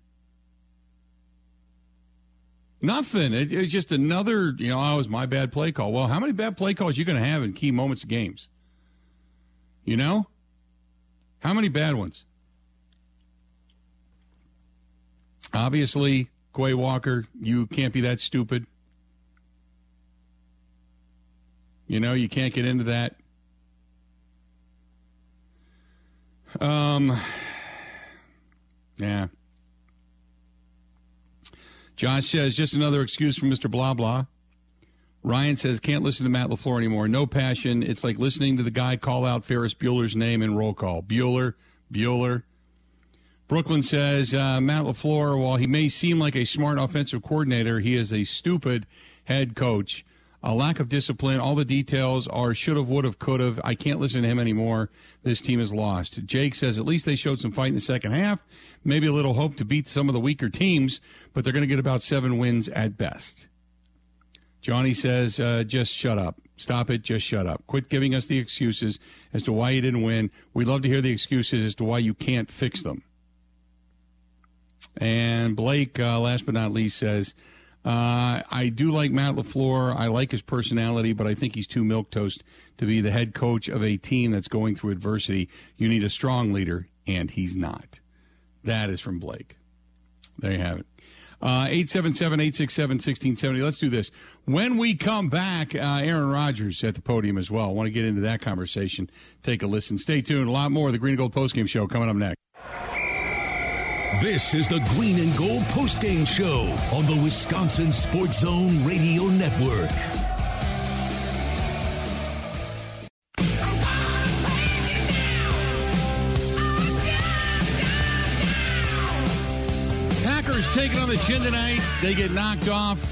Nothing. It, it's just another, you know, oh, it was my bad play call. Well, how many bad play calls are you going to have in key moments of games? You know? How many bad ones? Obviously, Quay Walker, you can't be that stupid. You know, you can't get into that. Um, yeah. Josh says, just another excuse for Mr. Blah Blah. Ryan says, can't listen to Matt LaFleur anymore. No passion. It's like listening to the guy call out Ferris Bueller's name in roll call. Bueller, Bueller. Brooklyn says, uh, Matt LaFleur, while he may seem like a smart offensive coordinator, he is a stupid head coach a lack of discipline. All the details are should have, would have, could have. I can't listen to him anymore. This team is lost. Jake says at least they showed some fight in the second half. Maybe a little hope to beat some of the weaker teams, but they're going to get about seven wins at best. Johnny says, uh, just shut up. Stop it. Just shut up. Quit giving us the excuses as to why you didn't win. We'd love to hear the excuses as to why you can't fix them. And Blake, uh, last but not least, says, uh, I do like Matt LaFleur. I like his personality, but I think he's too milquetoast to be the head coach of a team that's going through adversity. You need a strong leader, and he's not. That is from Blake. There you have it. Uh, 877 867 1670. Let's do this. When we come back, uh, Aaron Rodgers at the podium as well. I want to get into that conversation. Take a listen. Stay tuned. A lot more of the Green and Gold Postgame Show coming up next. This is the Green and Gold postgame show on the Wisconsin Sports Zone Radio Network. Packers taking on the chin tonight. They get knocked off.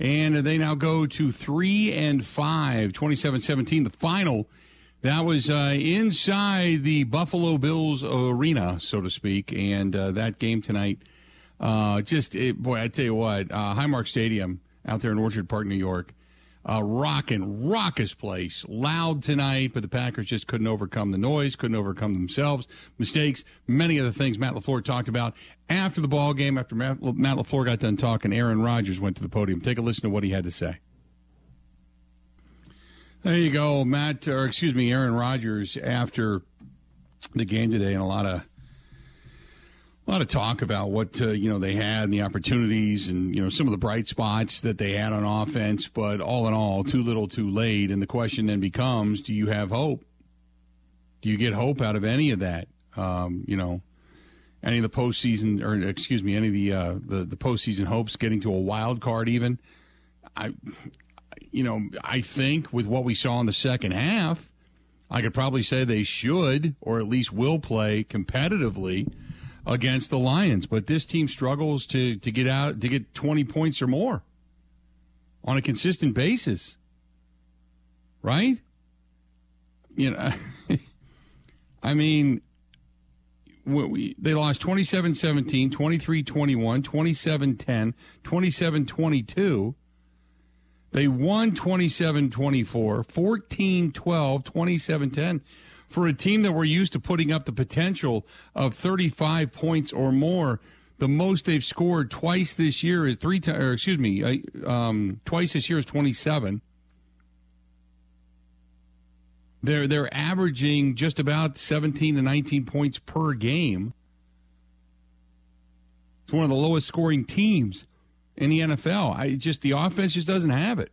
And they now go to 3 and 5, 27 17, the final that was uh, inside the Buffalo Bills arena, so to speak, and uh, that game tonight. Uh, just it, boy, I tell you what, uh, Highmark Stadium out there in Orchard Park, New York, uh, rocking, raucous place, loud tonight, but the Packers just couldn't overcome the noise, couldn't overcome themselves, mistakes, many of the things Matt LaFleur talked about after the ball game. After Matt, Matt LaFleur got done talking, Aaron Rodgers went to the podium. Take a listen to what he had to say. There you go, Matt, or excuse me, Aaron Rodgers after the game today, and a lot of a lot of talk about what uh, you know they had and the opportunities and you know some of the bright spots that they had on offense, but all in all, too little, too late. And the question then becomes, do you have hope? Do you get hope out of any of that? Um, you know, any of the postseason, or excuse me, any of the uh, the the postseason hopes getting to a wild card even. I, you know, I think with what we saw in the second half, I could probably say they should, or at least will play competitively against the Lions. But this team struggles to to get out to get twenty points or more on a consistent basis. Right? You know, [laughs] I mean, we, they lost 27 17, 23 21, 27 10, 27 22. They won 27 24, 14 12, 27 10 for a team that we're used to putting up the potential of 35 points or more. The most they've scored twice this year is three times, or excuse me, um, twice this year is 27. They're they're averaging just about 17 to 19 points per game. It's one of the lowest scoring teams in the NFL. I just the offense just doesn't have it.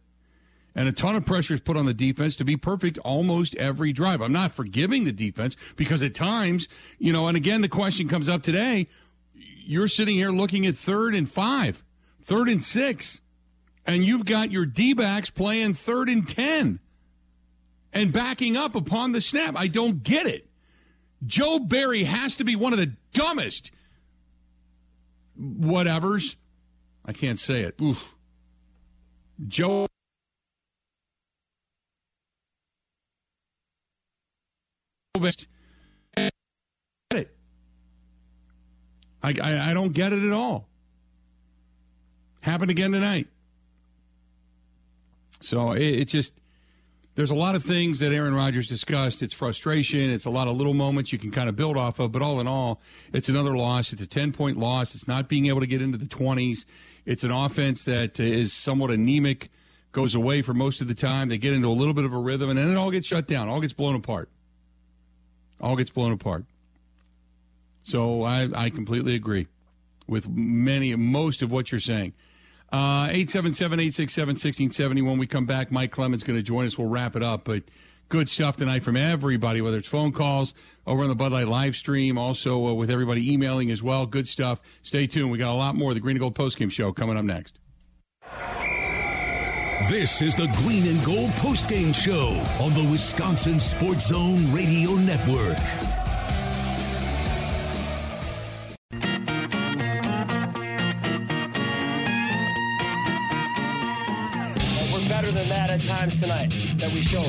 And a ton of pressure is put on the defense to be perfect almost every drive. I'm not forgiving the defense because at times, you know, and again the question comes up today, you're sitting here looking at third and 5, third and 6, and you've got your D-backs playing third and 10 and backing up upon the snap. I don't get it. Joe Barry has to be one of the dumbest whatevers. I can't say it. Oof. Joe I, I, I don't get it at all. Happened again tonight. So it, it just there's a lot of things that Aaron Rodgers discussed. It's frustration. It's a lot of little moments you can kind of build off of. But all in all, it's another loss. It's a 10 point loss. It's not being able to get into the 20s. It's an offense that is somewhat anemic, goes away for most of the time. They get into a little bit of a rhythm, and then it all gets shut down, all gets blown apart. All gets blown apart. So I, I completely agree with many, most of what you're saying. Uh, 877 867 1670. When we come back, Mike Clemens going to join us. We'll wrap it up. But good stuff tonight from everybody, whether it's phone calls over on the Bud Light live stream, also uh, with everybody emailing as well. Good stuff. Stay tuned. We got a lot more of the Green and Gold postgame show coming up next. This is the Green and Gold postgame show on the Wisconsin Sports Zone Radio Network. Times tonight that we showed.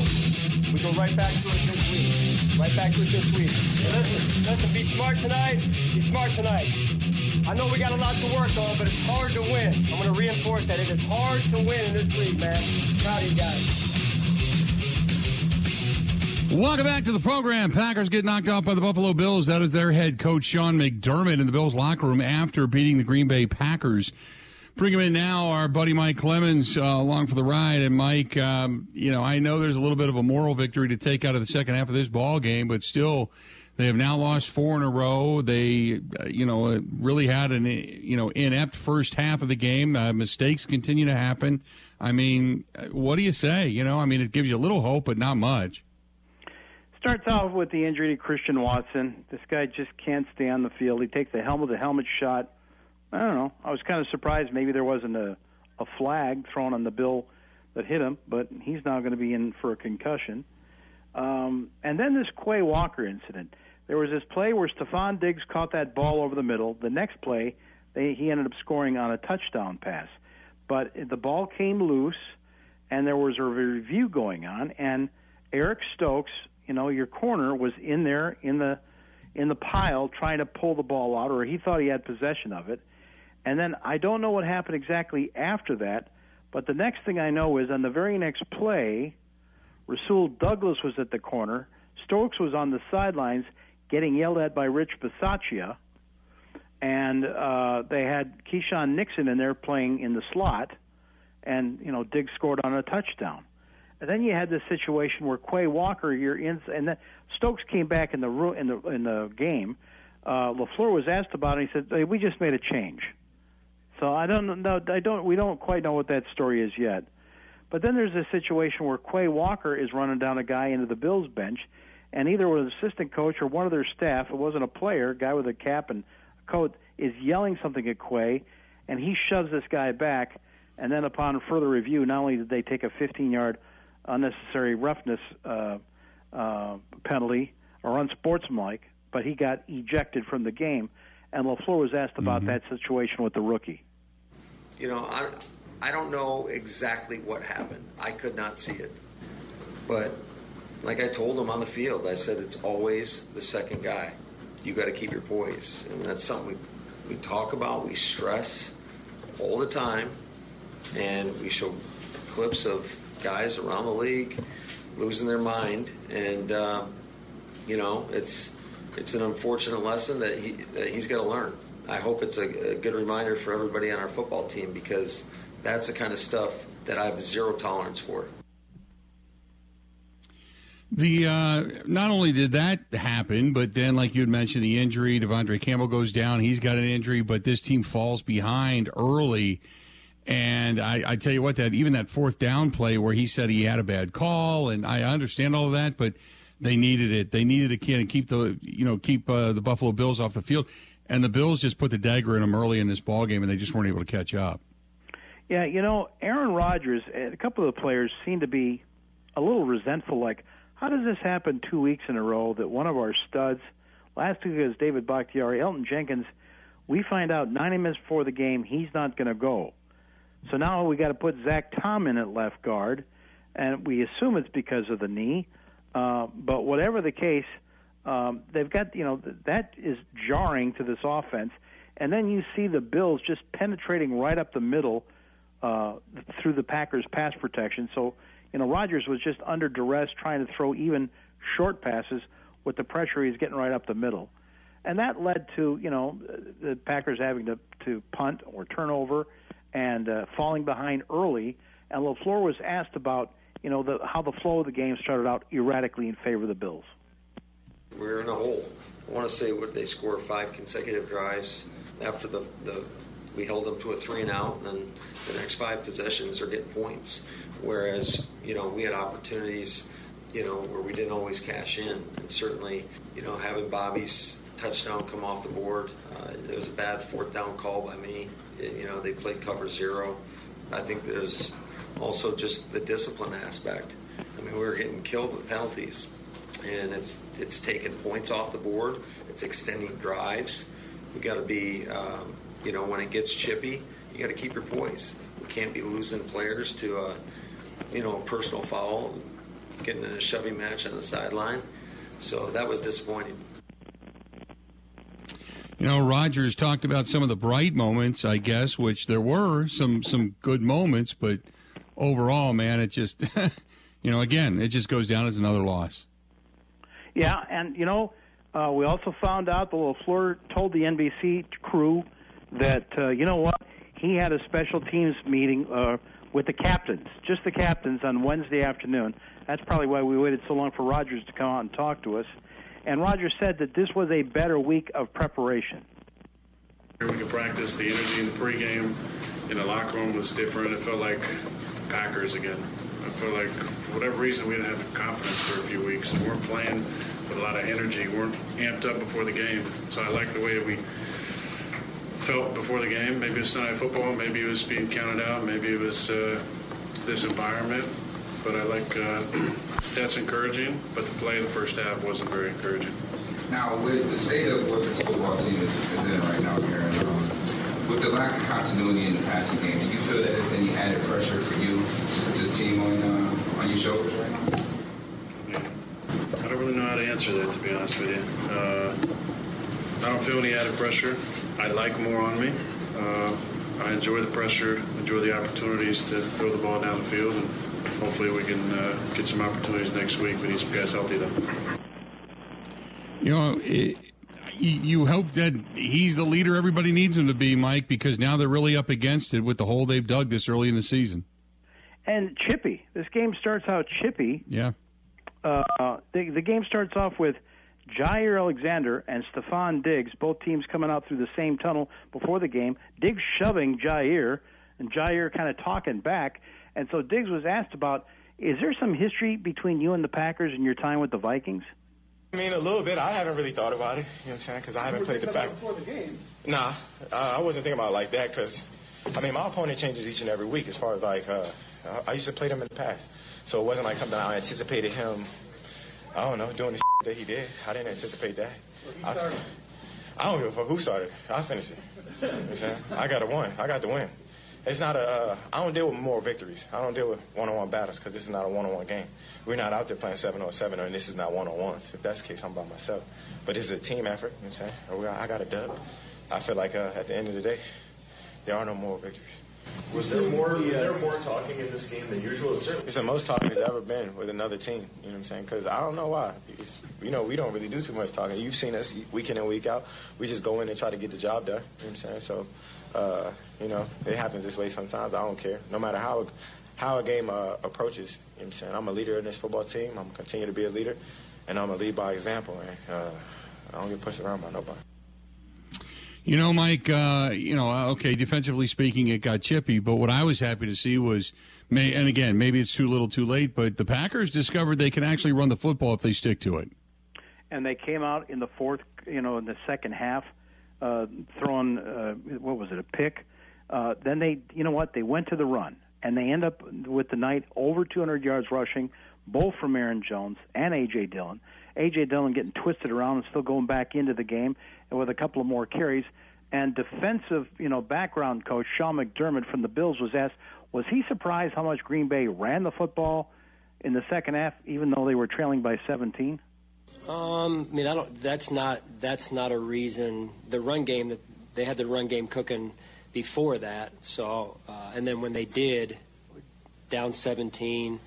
We go right back to it this week. Right back to it this week. Listen, listen, be smart tonight. Be smart tonight. I know we got a lot to work on, but it's hard to win. I'm going to reinforce that. It is hard to win in this league, man. Proud of you guys. Welcome back to the program. Packers get knocked off by the Buffalo Bills. That is their head coach, Sean McDermott, in the Bills locker room after beating the Green Bay Packers Bring him in now, our buddy Mike Clemens, uh, along for the ride. And Mike, um, you know, I know there's a little bit of a moral victory to take out of the second half of this ball game, but still, they have now lost four in a row. They, uh, you know, really had an, you know, inept first half of the game. Uh, mistakes continue to happen. I mean, uh, what do you say? You know, I mean, it gives you a little hope, but not much. Starts off with the injury to Christian Watson. This guy just can't stay on the field. He takes the helmet to helmet shot I don't know. I was kind of surprised maybe there wasn't a, a flag thrown on the bill that hit him, but he's now going to be in for a concussion. Um, and then this Quay Walker incident. There was this play where Stefon Diggs caught that ball over the middle. The next play, they, he ended up scoring on a touchdown pass. But the ball came loose, and there was a review going on, and Eric Stokes, you know, your corner was in there in the in the pile trying to pull the ball out, or he thought he had possession of it and then I don't know what happened exactly after that, but the next thing I know is on the very next play, Rasul Douglas was at the corner. Stokes was on the sidelines getting yelled at by Rich Bisaccia. And uh, they had Keisean Nixon in there playing in the slot, and you know Diggs scored on a touchdown. And then you had this situation where Quay Walker, you're in, and then Stokes came back in the in the in the game. Uh, Lafleur was asked about it. He said, hey, "We just made a change." So I don't know. I don't. We don't quite know what that story is yet. But then there's a situation where Quay Walker is running down a guy into the Bills bench, and either an assistant coach or one of their staff, it wasn't a player, a guy with a cap and a coat, is yelling something at Quay, and he shoves this guy back. And then upon further review, not only did they take a 15-yard unnecessary roughness uh, uh, penalty or unsportsmanlike, but he got ejected from the game. And LaFleur was asked about that situation with the rookie. You know, I, I don't know exactly what happened. I could not see it. But like I told him on the field, I said it's always the second guy. You got to keep your poise. And that's something we, we talk about, we stress all the time. And we show clips of guys around the league losing their mind. And, uh, you know, it's it's an unfortunate lesson that, he, that he's got to learn. I hope it's a, a good reminder for everybody on our football team because that's the kind of stuff that I have zero tolerance for. The uh, not only did that happen, but then, like you had mentioned, the injury. Devondre Campbell goes down; he's got an injury, but this team falls behind early. And I, I tell you what, that even that fourth down play where he said he had a bad call, and I understand all of that, but they needed it. They needed to kind of keep the you know keep uh, the Buffalo Bills off the field, and the Bills just put the dagger in them early in this ball game, and they just weren't able to catch up. Yeah, you know, Aaron Rodgers and a couple of the players seem to be a little resentful. Like, how does this happen two weeks in a row that one of our studs, last week was David Bakhtiari, Elgton Jenkins, we find out 90 minutes before the game he's not going to go. So now we got to put Zach Tom in at left guard, and we assume it's because of the knee. Uh, but whatever the case, um, they've got you know that is jarring to this offense. And then you see the Bills just penetrating right up the middle uh, through the Packers' pass protection. So you know Rodgers was just under duress trying to throw even short passes with the pressure he's getting right up the middle, and that led to you know the Packers having to to punt or turnover and uh, falling behind early. And Lafleur was asked about you know the, how the flow of the game started out erratically in favor of the Bills. We're in a hole. I want to say what they score five consecutive drives after the, the we held them to a three and out, and then the next five possessions are getting points. Whereas you know we had opportunities, you know, where we didn't always cash in, and certainly you know having Bobby's touchdown come off the board, uh, it was a bad fourth down call by me. You know they played cover zero. I think there's also just the discipline aspect. I mean we were getting killed with penalties and it's it's taking points off the board. It's extending drives. We got to be, um, you know, when it gets chippy, you got to keep your poise. We can't be losing players to a, you know, a personal foul, getting in a shoving match on the sideline. So that was disappointing. You know, Rodgers talked about some of the bright moments, I guess, which there were some some good moments, but overall, man, it just, [laughs] you know, again, it just goes down as another loss. Yeah, and you know, uh, we also found out that Lafleur told the NBC crew that uh, you know what he had a special teams meeting uh, with the captains, just the captains, on Wednesday afternoon. That's probably why we waited so long for Rodgers to come out and talk to us. And Rodgers said that this was a better week of preparation. We could practice the energy in the pregame in the locker room was different. It felt like Packers again. I feel like for whatever reason we didn't have the confidence for a few weeks. We weren't playing with a lot of energy. We weren't amped up before the game. So I like the way we felt before the game. Maybe it was Sunday football. Maybe it was being counted out. Maybe it was uh, this environment. But I like uh, [clears throat] that's encouraging. But the play in the first half wasn't very encouraging. Now, with the state of what this football team is, is in right now, Aaron, um, with the lack of continuity in the passing game, do you feel that there's any added pressure for you with this team on uh, on your shoulders right now? I don't really know how to answer that, to be honest with you. Uh, I don't feel any added pressure. I like more on me. Uh, I enjoy the pressure, enjoy the opportunities to throw the ball down the field, and hopefully we can uh, get some opportunities next week. We need some guys healthy, though. You know, it, you, you hope that he's the leader everybody needs him to be, Mike, because now they're really up against it with the hole they've dug this early in the season. And chippy. This game starts out chippy. Yeah. Uh, the, the game starts off with Jaire Alexander and Stefon Diggs, both teams coming out through the same tunnel before the game. Diggs shoving Jaire, and Jaire kind of talking back. And so Diggs was asked about, is there some history between you and the Packers and your time with the Vikings? I mean, a little bit. I haven't really thought about it. You know what I'm saying? Because I haven't played the back. Before the game. Nah, uh, I wasn't thinking about it like that. Because I mean, my opponent changes each and every week. As far as like, uh, I used to play them in the past, so it wasn't like something I anticipated him. I don't know, doing the that he did. I didn't anticipate that. I, I don't give a fuck who started. I finished it. You know what I'm? I got a win. I got the win. It's not a. Uh, I don't deal with more victories. I don't deal with one-on-one battles because this is not a one-on-one game. We're not out there playing seven on seven, and this is not one-on-ones. If that's the case, I'm by myself. But this is a team effort. You know what I'm saying? I got a dub. I feel like uh, at the end of the day, there are no more victories. Was there more? Was there more talking in this game than usual? It's certainly It's the most talking there's ever been with another team. You know what I'm saying? Because I don't know why. It's, you know, we don't really do too much talking. You've seen us week in and week out. We just go in and try to get the job done. You know what I'm saying? So, uh, you know, it happens this way sometimes. I don't care. No matter how how a game uh, approaches. You know what I'm saying? I'm a leader in this football team. I'm gonna continue to be a leader, and I'm gonna lead by example. And uh, I don't get pushed around by nobody. You know, Mike, uh, you know, uh, okay, defensively speaking, it got chippy, but what I was happy to see was, may, and again, maybe it's too little too late, but the Packers discovered they can actually run the football if they stick to it. And they came out in the fourth, you know, in the second half, uh, throwing, uh, what was it, a pick? Uh, then they, you know what, they went to the run, and they end up with the night over 200 yards rushing, both from Aaron Jones and A.J. Dillon. A.J. Dillon getting twisted around and still going back into the game with a couple of more carries. And defensive, you know, background coach Sean McDermott from the Bills was asked, was he surprised how much Green Bay ran the football in the second half, even though they were trailing by 17? Um, I mean, I don't. That's not. That's not a reason. The run game that they had the run game cooking before that. So, uh, and then when they did, down 17,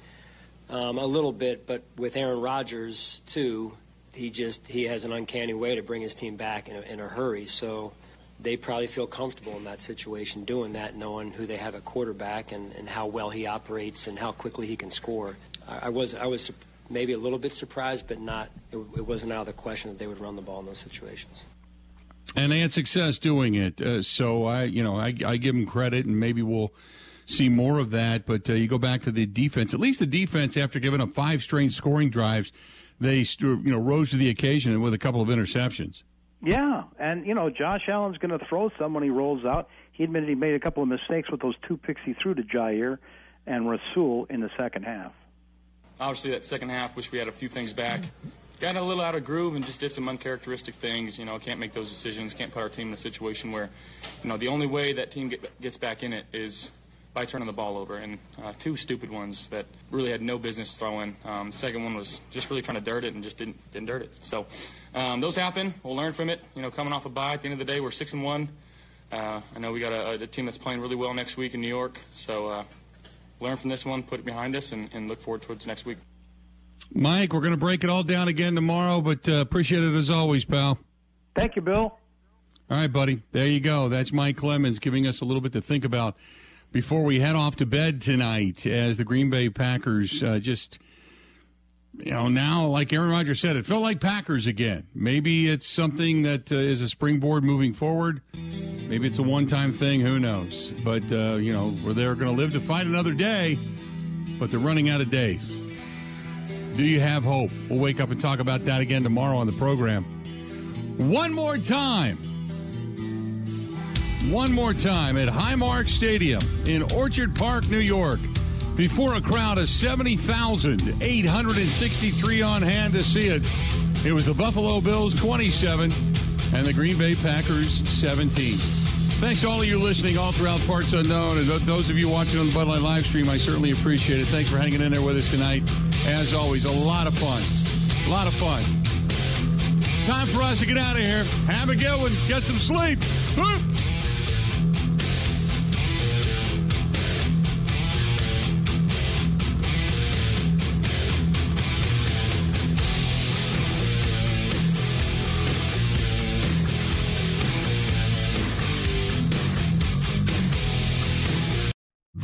um, a little bit, but with Aaron Rodgers too, he just he has an uncanny way to bring his team back in a, in a hurry. So they probably feel comfortable in that situation doing that, knowing who they have at quarterback and, and how well he operates and how quickly he can score. I, I was I was maybe a little bit surprised, but not it, it, wasn't out of the question that they would run the ball in those situations. And they had success doing it, uh, so I you know I, I give them credit, and maybe we'll see more of that. But uh, you go back to the defense. At least the defense, after giving up five straight scoring drives, they you know rose to the occasion with a couple of interceptions. Yeah, and you know Josh Allen's going to throw some when he rolls out. He admitted he made a couple of mistakes with those two picks he threw to Jaire and Rasul in the second half. Obviously, that second half, wish we had a few things back. Got a little out of groove and just did some uncharacteristic things. You know, can't make those decisions. Can't put our team in a situation where, you know, the only way that team get, gets back in it is by turning the ball over, and uh, two stupid ones that really had no business throwing. Um, second one was just really trying to dirt it and just didn't didn't dirt it. So um, those happen. We'll learn from it. You know, coming off a bye, at the end of the day, we're six and one. Uh, I know we got a, a, team that's playing really well next week in New York, so uh, learn from this one, put it behind us, and, and look forward towards next week. Mike, we're going to break it all down again tomorrow, but uh, appreciate it as always, pal. Thank you, Bill. All right, buddy. There you go. That's Mike Clemens giving us a little bit to think about before we head off to bed tonight as the Green Bay Packers uh, just, you know, now, like Aaron Rodgers said, it felt like Packers again. Maybe it's something that uh, is a springboard moving forward. Maybe it's a one time thing. Who knows? But, uh, you know, they're going to live to fight another day, but they're running out of days. Do you have hope? We'll wake up and talk about that again tomorrow on the program. One more time one more time at Highmark Stadium in Orchard Park, New York, before a crowd of 70,863 on hand to see it. It was the Buffalo Bills 27 and the Green Bay Packers 17. Thanks to all of you listening all throughout Parts Unknown, and those of you watching on the Bud Light live stream, I certainly appreciate it. Thanks for hanging in there with us tonight. As always, a lot of fun. A lot of fun. Time for us to get out of here. Have a good one. Get some sleep.